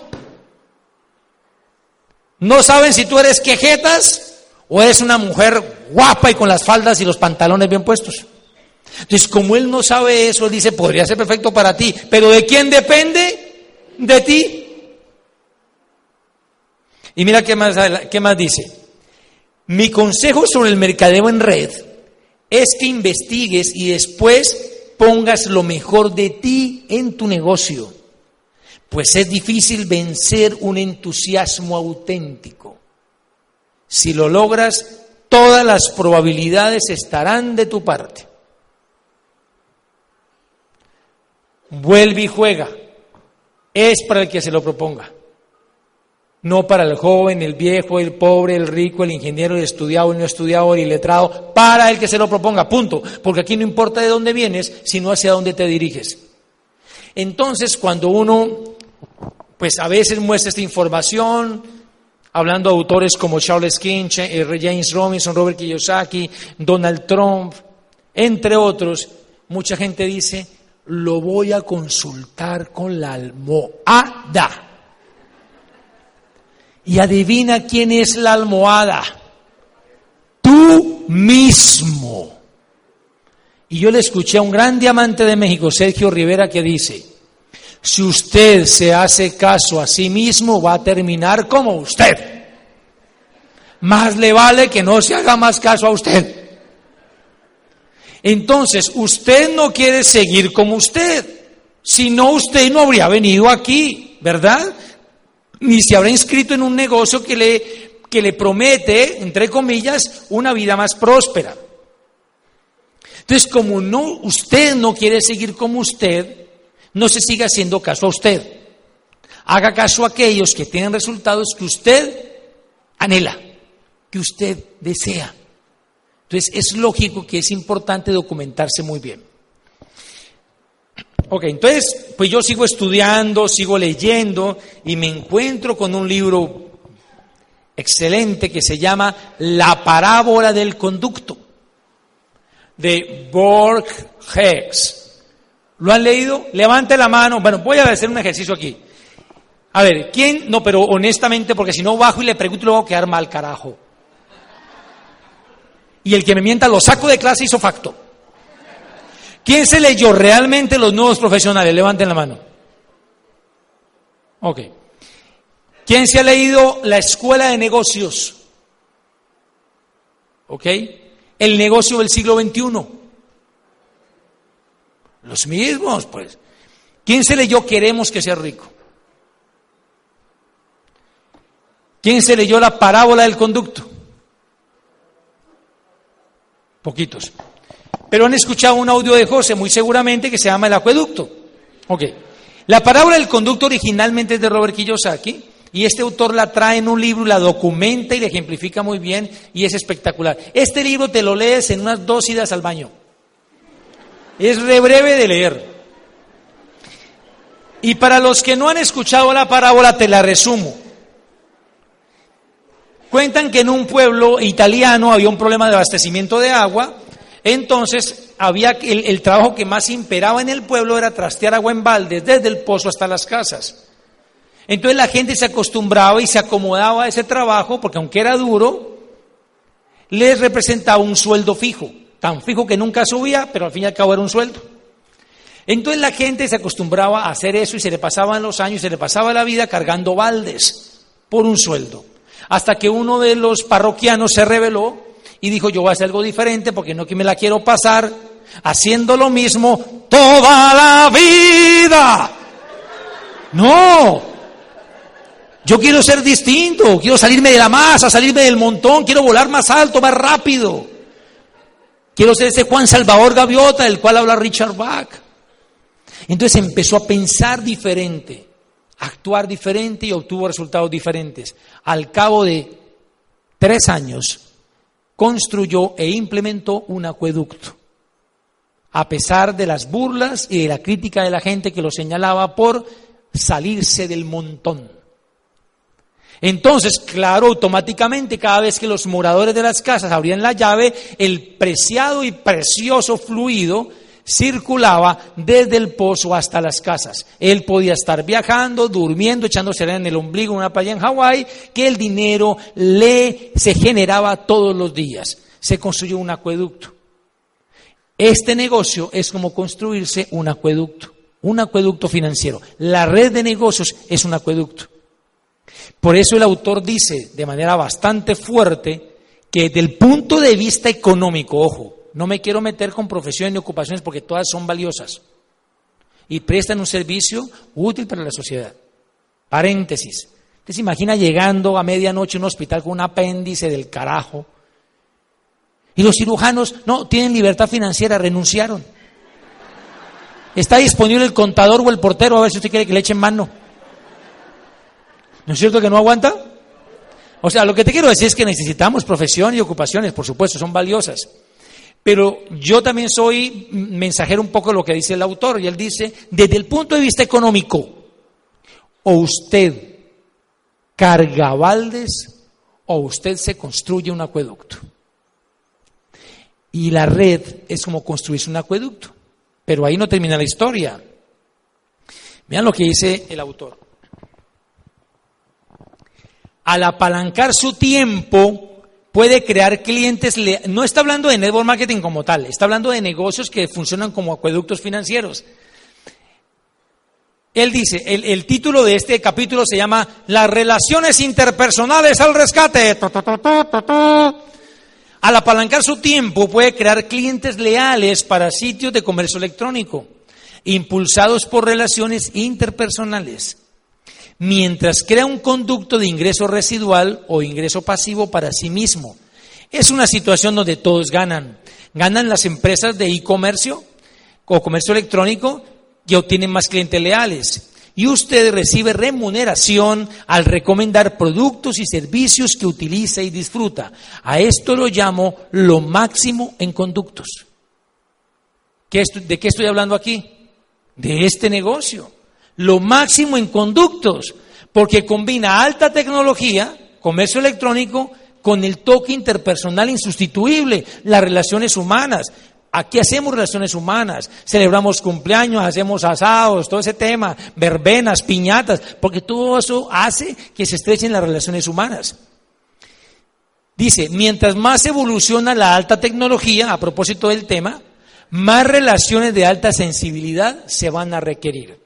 No saben si tú eres quejetas o eres una mujer guapa y con las faldas y los pantalones bien puestos. Entonces, como él no sabe eso, él dice, podría ser perfecto para ti, pero ¿de quién depende? De ti. Y mira qué más, qué más dice. Mi consejo sobre el mercadeo en red es que investigues y después pongas lo mejor de ti en tu negocio, pues es difícil vencer un entusiasmo auténtico. Si lo logras, todas las probabilidades estarán de tu parte. vuelve y juega. Es para el que se lo proponga. No para el joven, el viejo, el pobre, el rico, el ingeniero, el estudiado, el no estudiado, el iletrado. Para el que se lo proponga, punto. Porque aquí no importa de dónde vienes, sino hacia dónde te diriges. Entonces, cuando uno, pues a veces muestra esta información, hablando de autores como Charles King, eh, James Robinson, Robert Kiyosaki, Donald Trump, entre otros, mucha gente dice, lo voy a consultar con la almohada. Y adivina quién es la almohada. Tú mismo. Y yo le escuché a un gran diamante de México, Sergio Rivera, que dice, si usted se hace caso a sí mismo, va a terminar como usted. Más le vale que no se haga más caso a usted. Entonces, usted no quiere seguir como usted. Si no, usted no habría venido aquí, ¿verdad? Ni se habrá inscrito en un negocio que le, que le promete, entre comillas, una vida más próspera. Entonces, como no, usted no quiere seguir como usted, no se siga haciendo caso a usted. Haga caso a aquellos que tienen resultados que usted anhela, que usted desea. Entonces es lógico que es importante documentarse muy bien. Ok, entonces, pues yo sigo estudiando, sigo leyendo y me encuentro con un libro excelente que se llama La parábola del conducto de Borg Hicks. ¿Lo han leído? Levante la mano. Bueno, voy a hacer un ejercicio aquí. A ver, ¿quién? No, pero honestamente, porque si no bajo y le pregunto, luego voy a quedar mal, carajo y el que me mienta lo saco de clase hizo facto. ¿Quién se leyó realmente los nuevos profesionales? Levanten la mano. Ok. ¿Quién se ha leído la escuela de negocios? ¿Ok? El negocio del siglo XXI. Los mismos, pues. ¿Quién se leyó Queremos que sea rico? ¿Quién se leyó la parábola del conducto? Poquitos. Pero han escuchado un audio de José, muy seguramente, que se llama El Acueducto. Ok. La parábola del conducto originalmente es de Robert Kiyosaki. Y este autor la trae en un libro, la documenta y la ejemplifica muy bien y es espectacular. Este libro te lo lees en unas dos idas al baño. Es re breve de leer. Y para los que no han escuchado la parábola, te la resumo. Cuentan que en un pueblo italiano había un problema de abastecimiento de agua, entonces había el, el trabajo que más imperaba en el pueblo era trastear agua en baldes desde el pozo hasta las casas. Entonces la gente se acostumbraba y se acomodaba a ese trabajo porque aunque era duro, les representaba un sueldo fijo, tan fijo que nunca subía, pero al fin y al cabo era un sueldo. Entonces la gente se acostumbraba a hacer eso y se le pasaban los años, se le pasaba la vida cargando baldes por un sueldo. Hasta que uno de los parroquianos se rebeló y dijo, yo voy a hacer algo diferente porque no que me la quiero pasar haciendo lo mismo toda la vida. No, yo quiero ser distinto, quiero salirme de la masa, salirme del montón, quiero volar más alto, más rápido. Quiero ser ese Juan Salvador Gaviota del cual habla Richard Bach. Entonces empezó a pensar diferente, a actuar diferente y obtuvo resultados diferentes. Al cabo de tres años, construyó e implementó un acueducto. A pesar de las burlas y de la crítica de la gente que lo señalaba por salirse del montón. Entonces, claro, automáticamente cada vez que los moradores de las casas abrían la llave, el preciado y precioso fluido circulaba desde el pozo hasta las casas. Él podía estar viajando, durmiendo, echándose en el ombligo una playa en Hawái, que el dinero le se generaba todos los días. Se construyó un acueducto. Este negocio es como construirse un acueducto, un acueducto financiero. La red de negocios es un acueducto. Por eso el autor dice de manera bastante fuerte que desde el punto de vista económico, ojo, no me quiero meter con profesiones ni ocupaciones porque todas son valiosas y prestan un servicio útil para la sociedad. Paréntesis. Usted se imagina llegando a medianoche a un hospital con un apéndice del carajo y los cirujanos no tienen libertad financiera, renunciaron. Está disponible el contador o el portero a ver si usted quiere que le echen mano. ¿No es cierto que no aguanta? O sea, lo que te quiero decir es que necesitamos profesión y ocupaciones, por supuesto, son valiosas. Pero yo también soy mensajero un poco de lo que dice el autor, y él dice, desde el punto de vista económico, o usted carga baldes o usted se construye un acueducto. Y la red es como construirse un acueducto. Pero ahí no termina la historia. Vean lo que dice el autor al apalancar su tiempo, puede crear clientes. No está hablando de network marketing como tal, está hablando de negocios que funcionan como acueductos financieros. Él dice, el, el título de este capítulo se llama Las relaciones interpersonales al rescate. Al apalancar su tiempo puede crear clientes leales para sitios de comercio electrónico, impulsados por relaciones interpersonales mientras crea un conducto de ingreso residual o ingreso pasivo para sí mismo. Es una situación donde todos ganan. Ganan las empresas de e-comercio o comercio electrónico que obtienen más clientes leales. Y usted recibe remuneración al recomendar productos y servicios que utiliza y disfruta. A esto lo llamo lo máximo en conductos. ¿De qué estoy hablando aquí? De este negocio lo máximo en conductos, porque combina alta tecnología, comercio electrónico, con el toque interpersonal insustituible, las relaciones humanas. Aquí hacemos relaciones humanas, celebramos cumpleaños, hacemos asados, todo ese tema, verbenas, piñatas, porque todo eso hace que se estrechen las relaciones humanas. Dice, mientras más evoluciona la alta tecnología, a propósito del tema, más relaciones de alta sensibilidad se van a requerir.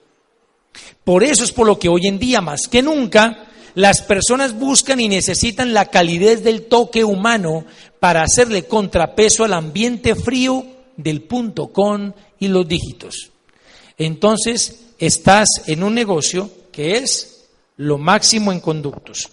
Por eso es por lo que hoy en día, más que nunca, las personas buscan y necesitan la calidez del toque humano para hacerle contrapeso al ambiente frío del punto con y los dígitos. Entonces, estás en un negocio que es lo máximo en conductos.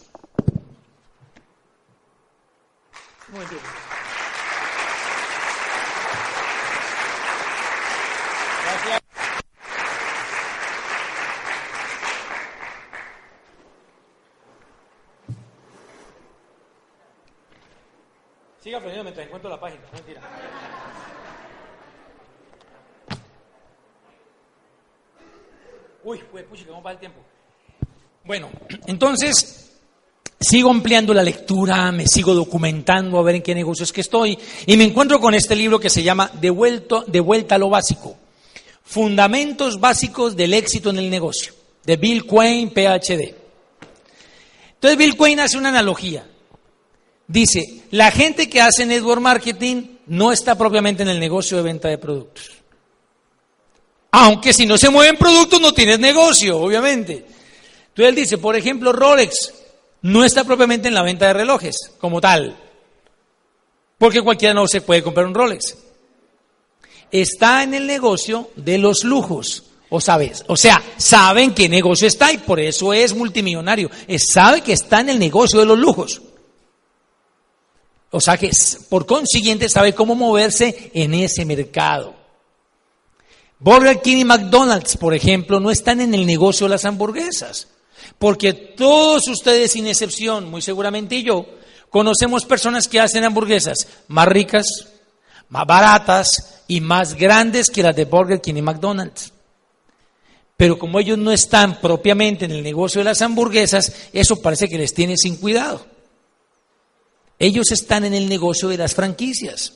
Siga aprendiendo mientras encuentro la página. Mentira. Uy, pues, pucha, ¿cómo va el tiempo? Bueno, entonces sigo ampliando la lectura, me sigo documentando a ver en qué negocios que estoy y me encuentro con este libro que se llama De, de vuelta a lo básico. Fundamentos básicos del éxito en el negocio, de Bill Quain, PhD. Entonces Bill Quain hace una analogía. Dice, la gente que hace network marketing no está propiamente en el negocio de venta de productos. Aunque si no se mueven productos no tienes negocio, obviamente. Entonces él dice, por ejemplo, Rolex no está propiamente en la venta de relojes como tal, porque cualquiera no se puede comprar un Rolex. Está en el negocio de los lujos. O sabes, o sea, saben qué negocio está y por eso es multimillonario. sabe que está en el negocio de los lujos. O sea que por consiguiente sabe cómo moverse en ese mercado. Burger King y McDonald's, por ejemplo, no están en el negocio de las hamburguesas. Porque todos ustedes, sin excepción, muy seguramente yo, conocemos personas que hacen hamburguesas más ricas, más baratas y más grandes que las de Burger King y McDonald's. Pero como ellos no están propiamente en el negocio de las hamburguesas, eso parece que les tiene sin cuidado. Ellos están en el negocio de las franquicias.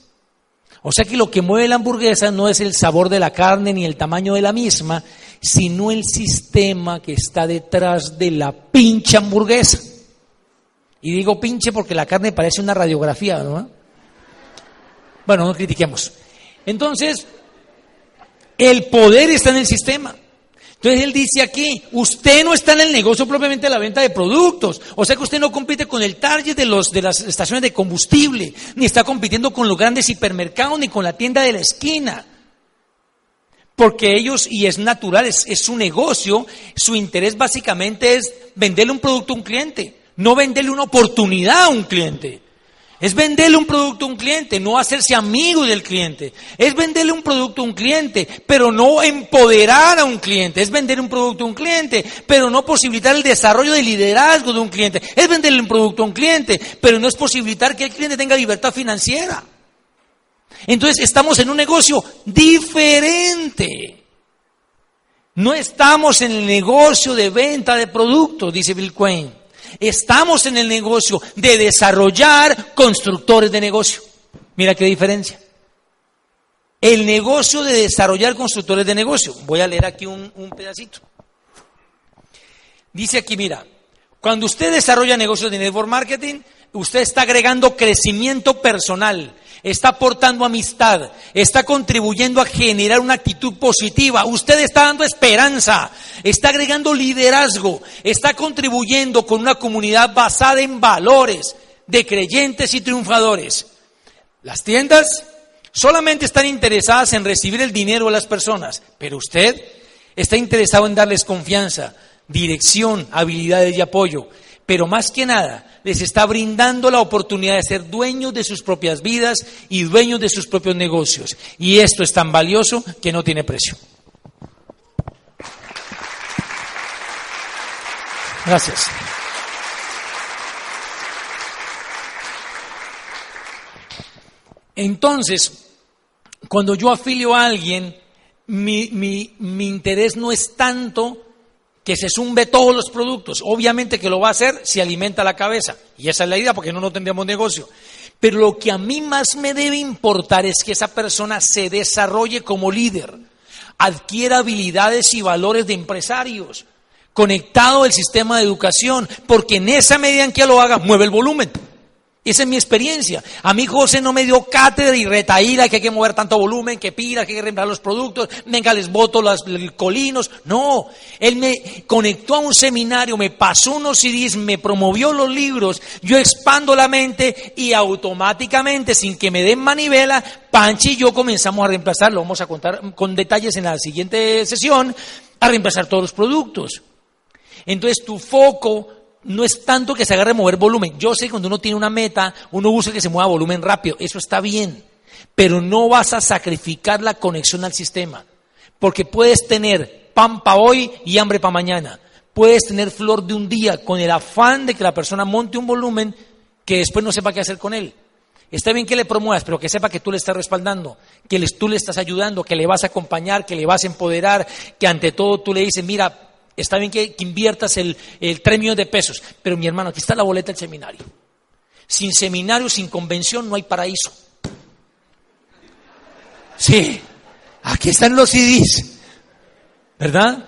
O sea que lo que mueve la hamburguesa no es el sabor de la carne ni el tamaño de la misma, sino el sistema que está detrás de la pinche hamburguesa. Y digo pinche porque la carne parece una radiografía, ¿no? Bueno, no critiquemos. Entonces, el poder está en el sistema. Entonces él dice aquí, usted no está en el negocio propiamente de la venta de productos, o sea que usted no compite con el target de, los, de las estaciones de combustible, ni está compitiendo con los grandes hipermercados, ni con la tienda de la esquina. Porque ellos, y es natural, es, es su negocio, su interés básicamente es venderle un producto a un cliente, no venderle una oportunidad a un cliente. Es venderle un producto a un cliente, no hacerse amigo del cliente. Es venderle un producto a un cliente, pero no empoderar a un cliente. Es vender un producto a un cliente, pero no posibilitar el desarrollo de liderazgo de un cliente. Es venderle un producto a un cliente, pero no es posibilitar que el cliente tenga libertad financiera. Entonces estamos en un negocio diferente. No estamos en el negocio de venta de productos, dice Bill Quinn. Estamos en el negocio de desarrollar constructores de negocio. Mira qué diferencia. El negocio de desarrollar constructores de negocio. Voy a leer aquí un, pedacito. Dice aquí, mira, cuando usted desarrolla negocios de network marketing, usted está agregando crecimiento personal está aportando amistad, está contribuyendo a generar una actitud positiva, usted está dando esperanza, está agregando liderazgo, está contribuyendo con una comunidad basada en valores de creyentes y triunfadores. Las tiendas solamente están interesadas en recibir el dinero de las personas, pero usted está interesado en darles confianza, dirección, habilidades y apoyo pero más que nada les está brindando la oportunidad de ser dueños de sus propias vidas y dueños de sus propios negocios. Y esto es tan valioso que no tiene precio. Gracias. Entonces, cuando yo afilio a alguien, mi, mi interés no es tanto que se zumbe todos los productos. Obviamente que lo va a hacer si alimenta la cabeza. Y esa es la idea, porque no, no tendríamos negocio. Pero lo que a mí más me debe importar es que esa persona se desarrolle como líder, adquiera habilidades y valores de empresarios, conectado al sistema de educación, porque en esa medida en que lo haga, mueve el volumen. Esa es mi experiencia. A mí José no me dio cátedra y retaíla que hay que mover tanto volumen, que pira, que hay que reemplazar los productos, venga, les voto los colinos. No, él me conectó a un seminario, me pasó unos CDs, me promovió los libros, yo expando la mente y automáticamente, sin que me den manivela, Panchi y yo comenzamos a reemplazar, lo vamos a contar con detalles en la siguiente sesión, a reemplazar todos los productos. Entonces tu foco no es tanto que se agarre a mover volumen. Yo sé que cuando uno tiene una meta, uno busca que se mueva volumen rápido. Eso está bien. Pero no vas a sacrificar la conexión al sistema. Porque puedes tener pan para hoy y hambre para mañana. Puedes tener flor de un día con el afán de que la persona monte un volumen que después no sepa qué hacer con él. Está bien que le promuevas, pero que sepa que tú le estás respaldando, que tú le estás ayudando, que le vas a acompañar, que le vas a empoderar, que ante todo tú le dices, mira, Está bien que, inviertas el, el 3 millones de pesos, pero mi hermano, aquí está la boleta del seminario. Sin seminario, sin convención, no hay paraíso. Sí, aquí están los CDs, ¿verdad?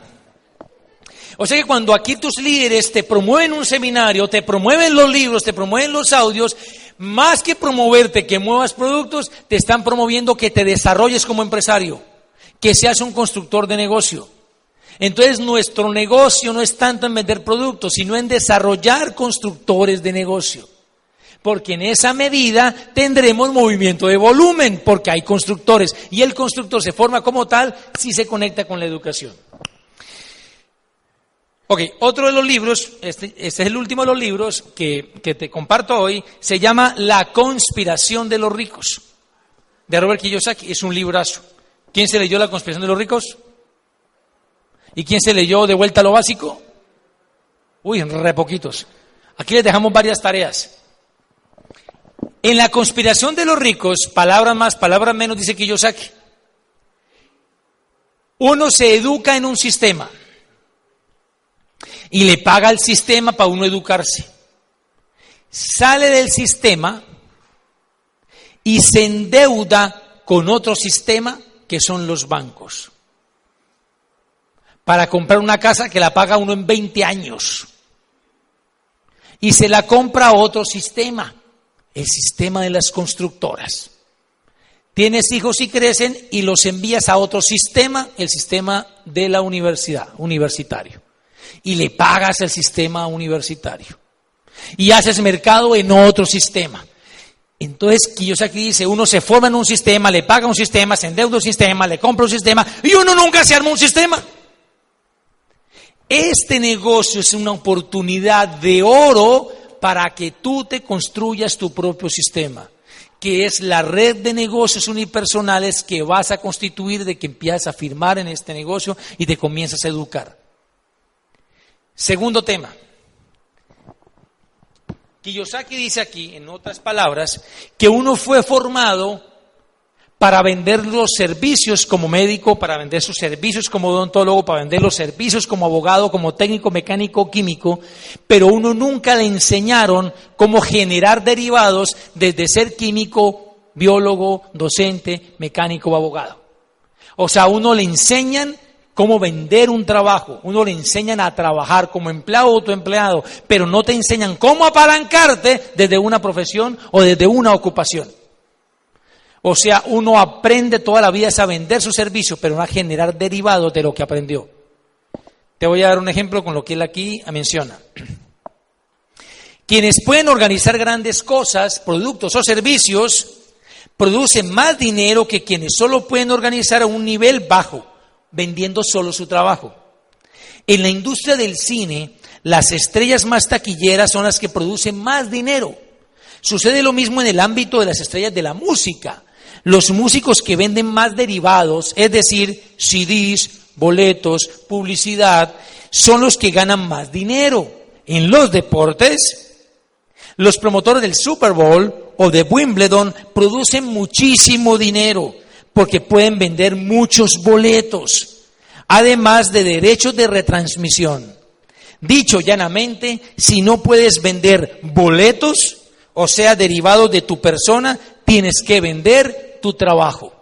O sea que cuando aquí tus líderes te promueven un seminario, te promueven los libros, te promueven los audios, más que promoverte que muevas productos, te están promoviendo que te desarrolles como empresario que seas un constructor de negocio. Entonces nuestro negocio no es tanto en vender productos, sino en desarrollar constructores de negocio. Porque en esa medida tendremos movimiento de volumen, porque hay constructores. Y el constructor se forma como tal si se conecta con la educación. Ok, otro de los libros, este, este, es el último de los libros que, que, te comparto hoy, se llama La conspiración de los ricos, de Robert Kiyosaki. Es un librazo. ¿Quién se leyó La conspiración de los ricos? ¿Y quién se leyó De vuelta lo básico? Uy, re poquitos. Aquí les dejamos varias tareas. En la conspiración de los ricos, palabras más, palabras menos, dice Kiyosaki. Uno se educa en un sistema y le paga al sistema para uno educarse. Sale del sistema y se endeuda con otro sistema que son los bancos. Para comprar una casa que la paga uno en 20 años. Y se la compra a otro sistema, el sistema de las constructoras. Tienes hijos y crecen y los envías a otro sistema, el sistema de la universidad, universitario y le pagas el sistema universitario. Y haces mercado en otro sistema. Entonces, Kiyosaki dice, uno se forma en un sistema, le paga un sistema, se endeuda un sistema, le compra un sistema y uno nunca se arma un sistema. Este negocio es una oportunidad de oro para que tú te construyas tu propio sistema, que es la red de negocios unipersonales que vas a constituir de que empiezas a firmar en este negocio y te comienzas a educar. Segundo tema. Kiyosaki dice aquí, en otras palabras, que uno fue formado para vender los servicios como médico, para vender sus servicios como odontólogo, para vender los servicios como abogado, como técnico, mecánico, químico, pero uno nunca le enseñaron cómo generar derivados desde ser químico, biólogo, docente, mecánico o abogado. O sea, uno le enseñan cómo vender un trabajo. Uno le enseñan a trabajar como empleado o autoempleado, pero no te enseñan cómo apalancarte desde una profesión o desde una ocupación. O sea, uno aprende toda la vida a vender su servicio, pero no a generar derivados de lo que aprendió. Te voy a dar un ejemplo con lo que él aquí menciona. Quienes pueden organizar grandes cosas, productos o servicios, producen más dinero que quienes solo pueden organizar a un nivel bajo vendiendo solo su trabajo. En la industria del cine, las estrellas más taquilleras son las que producen más dinero. Sucede lo mismo en el ámbito de las estrellas de la música. Los músicos que venden más derivados, es decir, CDs, boletos, publicidad, son los que ganan más dinero. En los deportes, los promotores del Super Bowl o de Wimbledon producen muchísimo dinero porque pueden vender muchos boletos, además de derechos de retransmisión. Dicho llanamente, si no puedes vender boletos, o sea, derivados de tu persona, tienes que vender tu trabajo.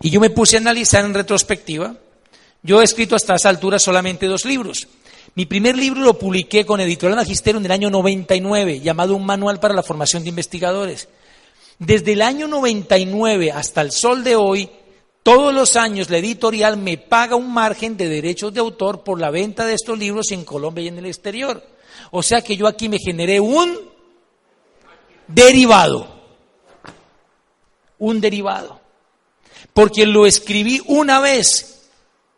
Y yo me puse a analizar en retrospectiva. Yo he escrito hasta esa altura solamente dos libros. Mi primer libro lo publiqué con Editorial Magisterio en el año 99, llamado Un Manual para la Formación de Investigadores. Desde el año 99 hasta el sol de hoy, todos los años la editorial me paga un margen de derechos de autor por la venta de estos libros en Colombia y en el exterior. O sea que yo aquí me generé un derivado. Un derivado. Porque lo escribí una vez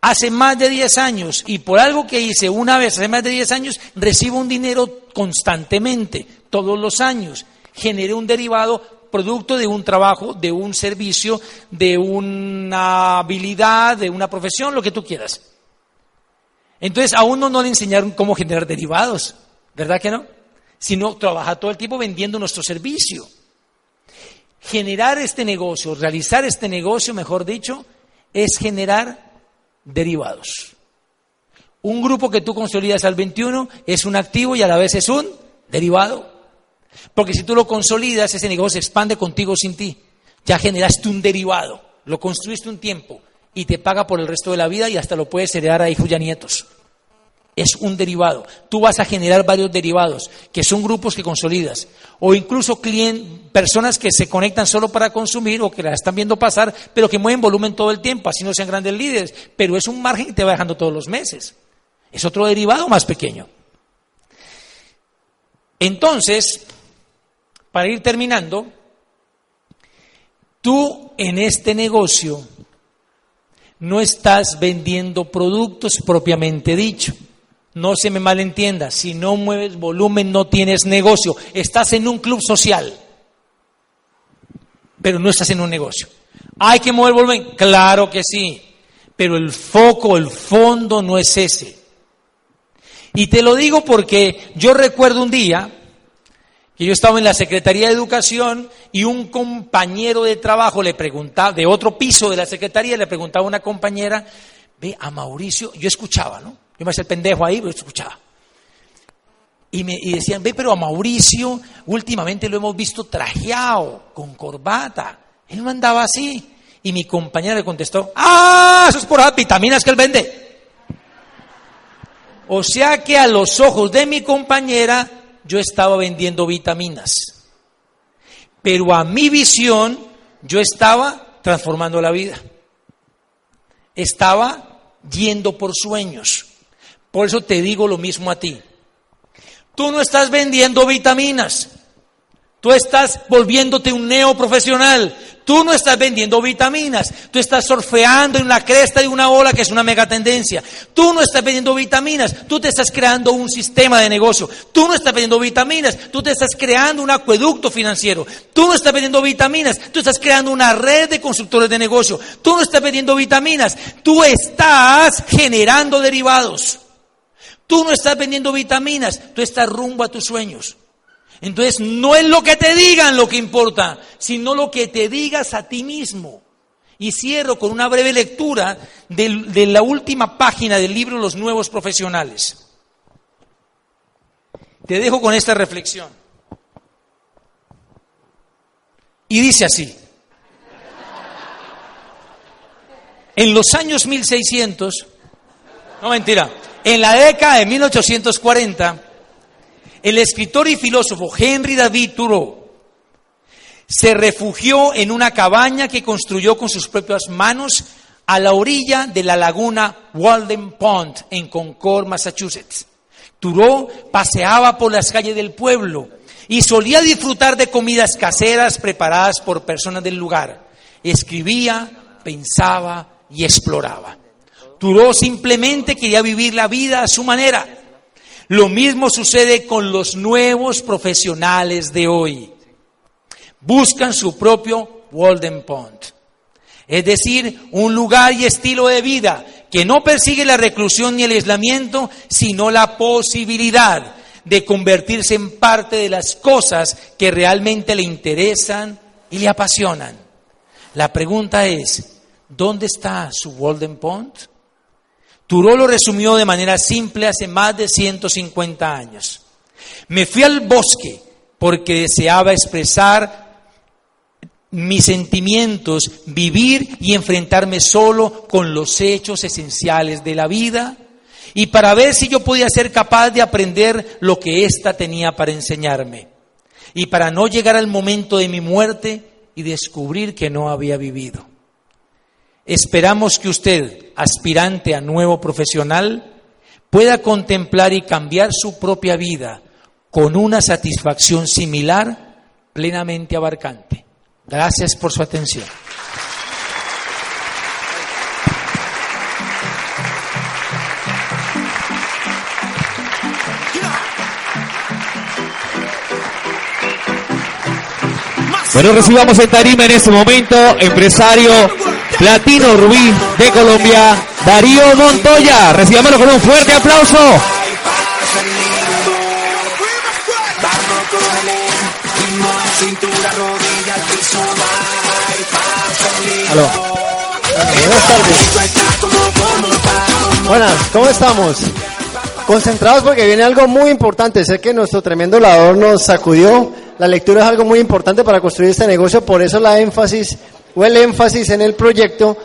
hace más de 10 años y por algo que hice una vez hace más de 10 años recibo un dinero constantemente, todos los años. Generé un derivado producto de un trabajo, de un servicio, de una habilidad, de una profesión, lo que tú quieras. Entonces a uno no le enseñaron cómo generar derivados, ¿verdad que no? Sino trabaja todo el tiempo vendiendo nuestro servicio. Generar este negocio, realizar este negocio, mejor dicho, es generar derivados. Un grupo que tú consolidas al 21 es un activo y a la vez es un derivado. Porque si tú lo consolidas, ese negocio se expande contigo sin ti. Ya generaste un derivado, lo construiste un tiempo y te paga por el resto de la vida y hasta lo puedes heredar a hijos y a nietos. Es un derivado. Tú vas a generar varios derivados, que son grupos que consolidas, o incluso personas que se conectan solo para consumir o que la están viendo pasar, pero que mueven volumen todo el tiempo, así no sean grandes líderes, pero es un margen que te va dejando todos los meses. Es otro derivado más pequeño. Entonces, para ir terminando, tú en este negocio no estás vendiendo productos propiamente dicho. No se me malentienda, si no mueves volumen no tienes negocio. Estás en un club social, pero no estás en un negocio. ¿Hay que mover volumen? Claro que sí, pero el foco, el fondo no es ese. Y te lo digo porque yo recuerdo un día que yo estaba en la Secretaría de Educación y un compañero de trabajo le preguntaba, de otro piso de la Secretaría, le preguntaba a una compañera, ve a Mauricio, yo escuchaba, ¿no? Yo me hacía el pendejo ahí, pero escuchaba. Y, me, decían, ve, pero a Mauricio últimamente lo hemos visto trajeado, con corbata. Él no andaba así. Y mi compañera le contestó, ah, eso es por las vitaminas que él vende. O sea que a los ojos de mi compañera yo estaba vendiendo vitaminas. Pero a mi visión yo estaba transformando la vida. Estaba yendo por sueños. Por eso te digo lo mismo a ti. Tú no estás vendiendo vitaminas. Tú estás volviéndote un neoprofesional. Tú no estás vendiendo vitaminas. Tú estás surfeando en la cresta de una ola que es una mega tendencia. Tú no estás vendiendo vitaminas. Tú te estás creando un sistema de negocio. Tú no estás vendiendo vitaminas. Tú te estás creando un acueducto financiero. Tú no estás vendiendo vitaminas. Tú estás creando una red de constructores de negocio. Tú no estás vendiendo vitaminas. Tú estás generando derivados. Tú no estás vendiendo vitaminas, tú estás rumbo a tus sueños. Entonces no es lo que te digan lo que importa, sino lo que te digas a ti mismo. Y cierro con una breve lectura de, la última página del libro Los Nuevos Profesionales. Te dejo con esta reflexión. Y dice así. En los años 1600, no mentira, en la década de 1840, el escritor y filósofo Henry David Thoreau se refugió en una cabaña que construyó con sus propias manos a la orilla de la laguna Walden Pond en Concord, Massachusetts. Thoreau paseaba por las calles del pueblo y solía disfrutar de comidas caseras preparadas por personas del lugar. Escribía, pensaba y exploraba. Turó simplemente quería vivir la vida a su manera. Lo mismo sucede con los nuevos profesionales de hoy. Buscan su propio Walden Pond. Es decir, un lugar y estilo de vida que no persigue la reclusión ni el aislamiento, sino la posibilidad de convertirse en parte de las cosas que realmente le interesan y le apasionan. La pregunta es, ¿dónde está su Walden Pond? Turó lo resumió de manera simple hace más de 150 años. Me fui al bosque porque deseaba expresar mis sentimientos, vivir y enfrentarme solo con los hechos esenciales de la vida y para ver si yo podía ser capaz de aprender lo que ésta tenía para enseñarme y para no llegar al momento de mi muerte y descubrir que no había vivido. Esperamos que usted, aspirante a nuevo profesional, pueda contemplar y cambiar su propia vida con una satisfacción similar, plenamente abarcante. Gracias por su atención. Bueno, recibamos en tarima en este momento, empresario Platino Rubí de Colombia, Darío Montoya. Recibámoslo con un fuerte aplauso. Aló. Buenas tardes. Buenas, ¿cómo estamos? Concentrados porque viene algo muy importante. Sé que nuestro tremendo lador nos sacudió. La lectura es algo muy importante para construir este negocio, por eso la énfasis o el énfasis en el proyecto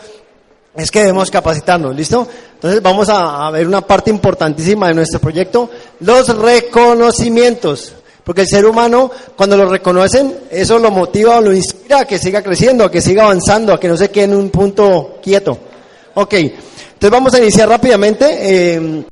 es que debemos capacitarnos, ¿listo? Entonces vamos a, ver una parte importantísima de nuestro proyecto, los reconocimientos. Porque el ser humano, cuando lo reconocen, eso lo motiva o lo inspira a que siga creciendo, a que siga avanzando, a que no se quede en un punto quieto. Ok, entonces vamos a iniciar rápidamente. Eh,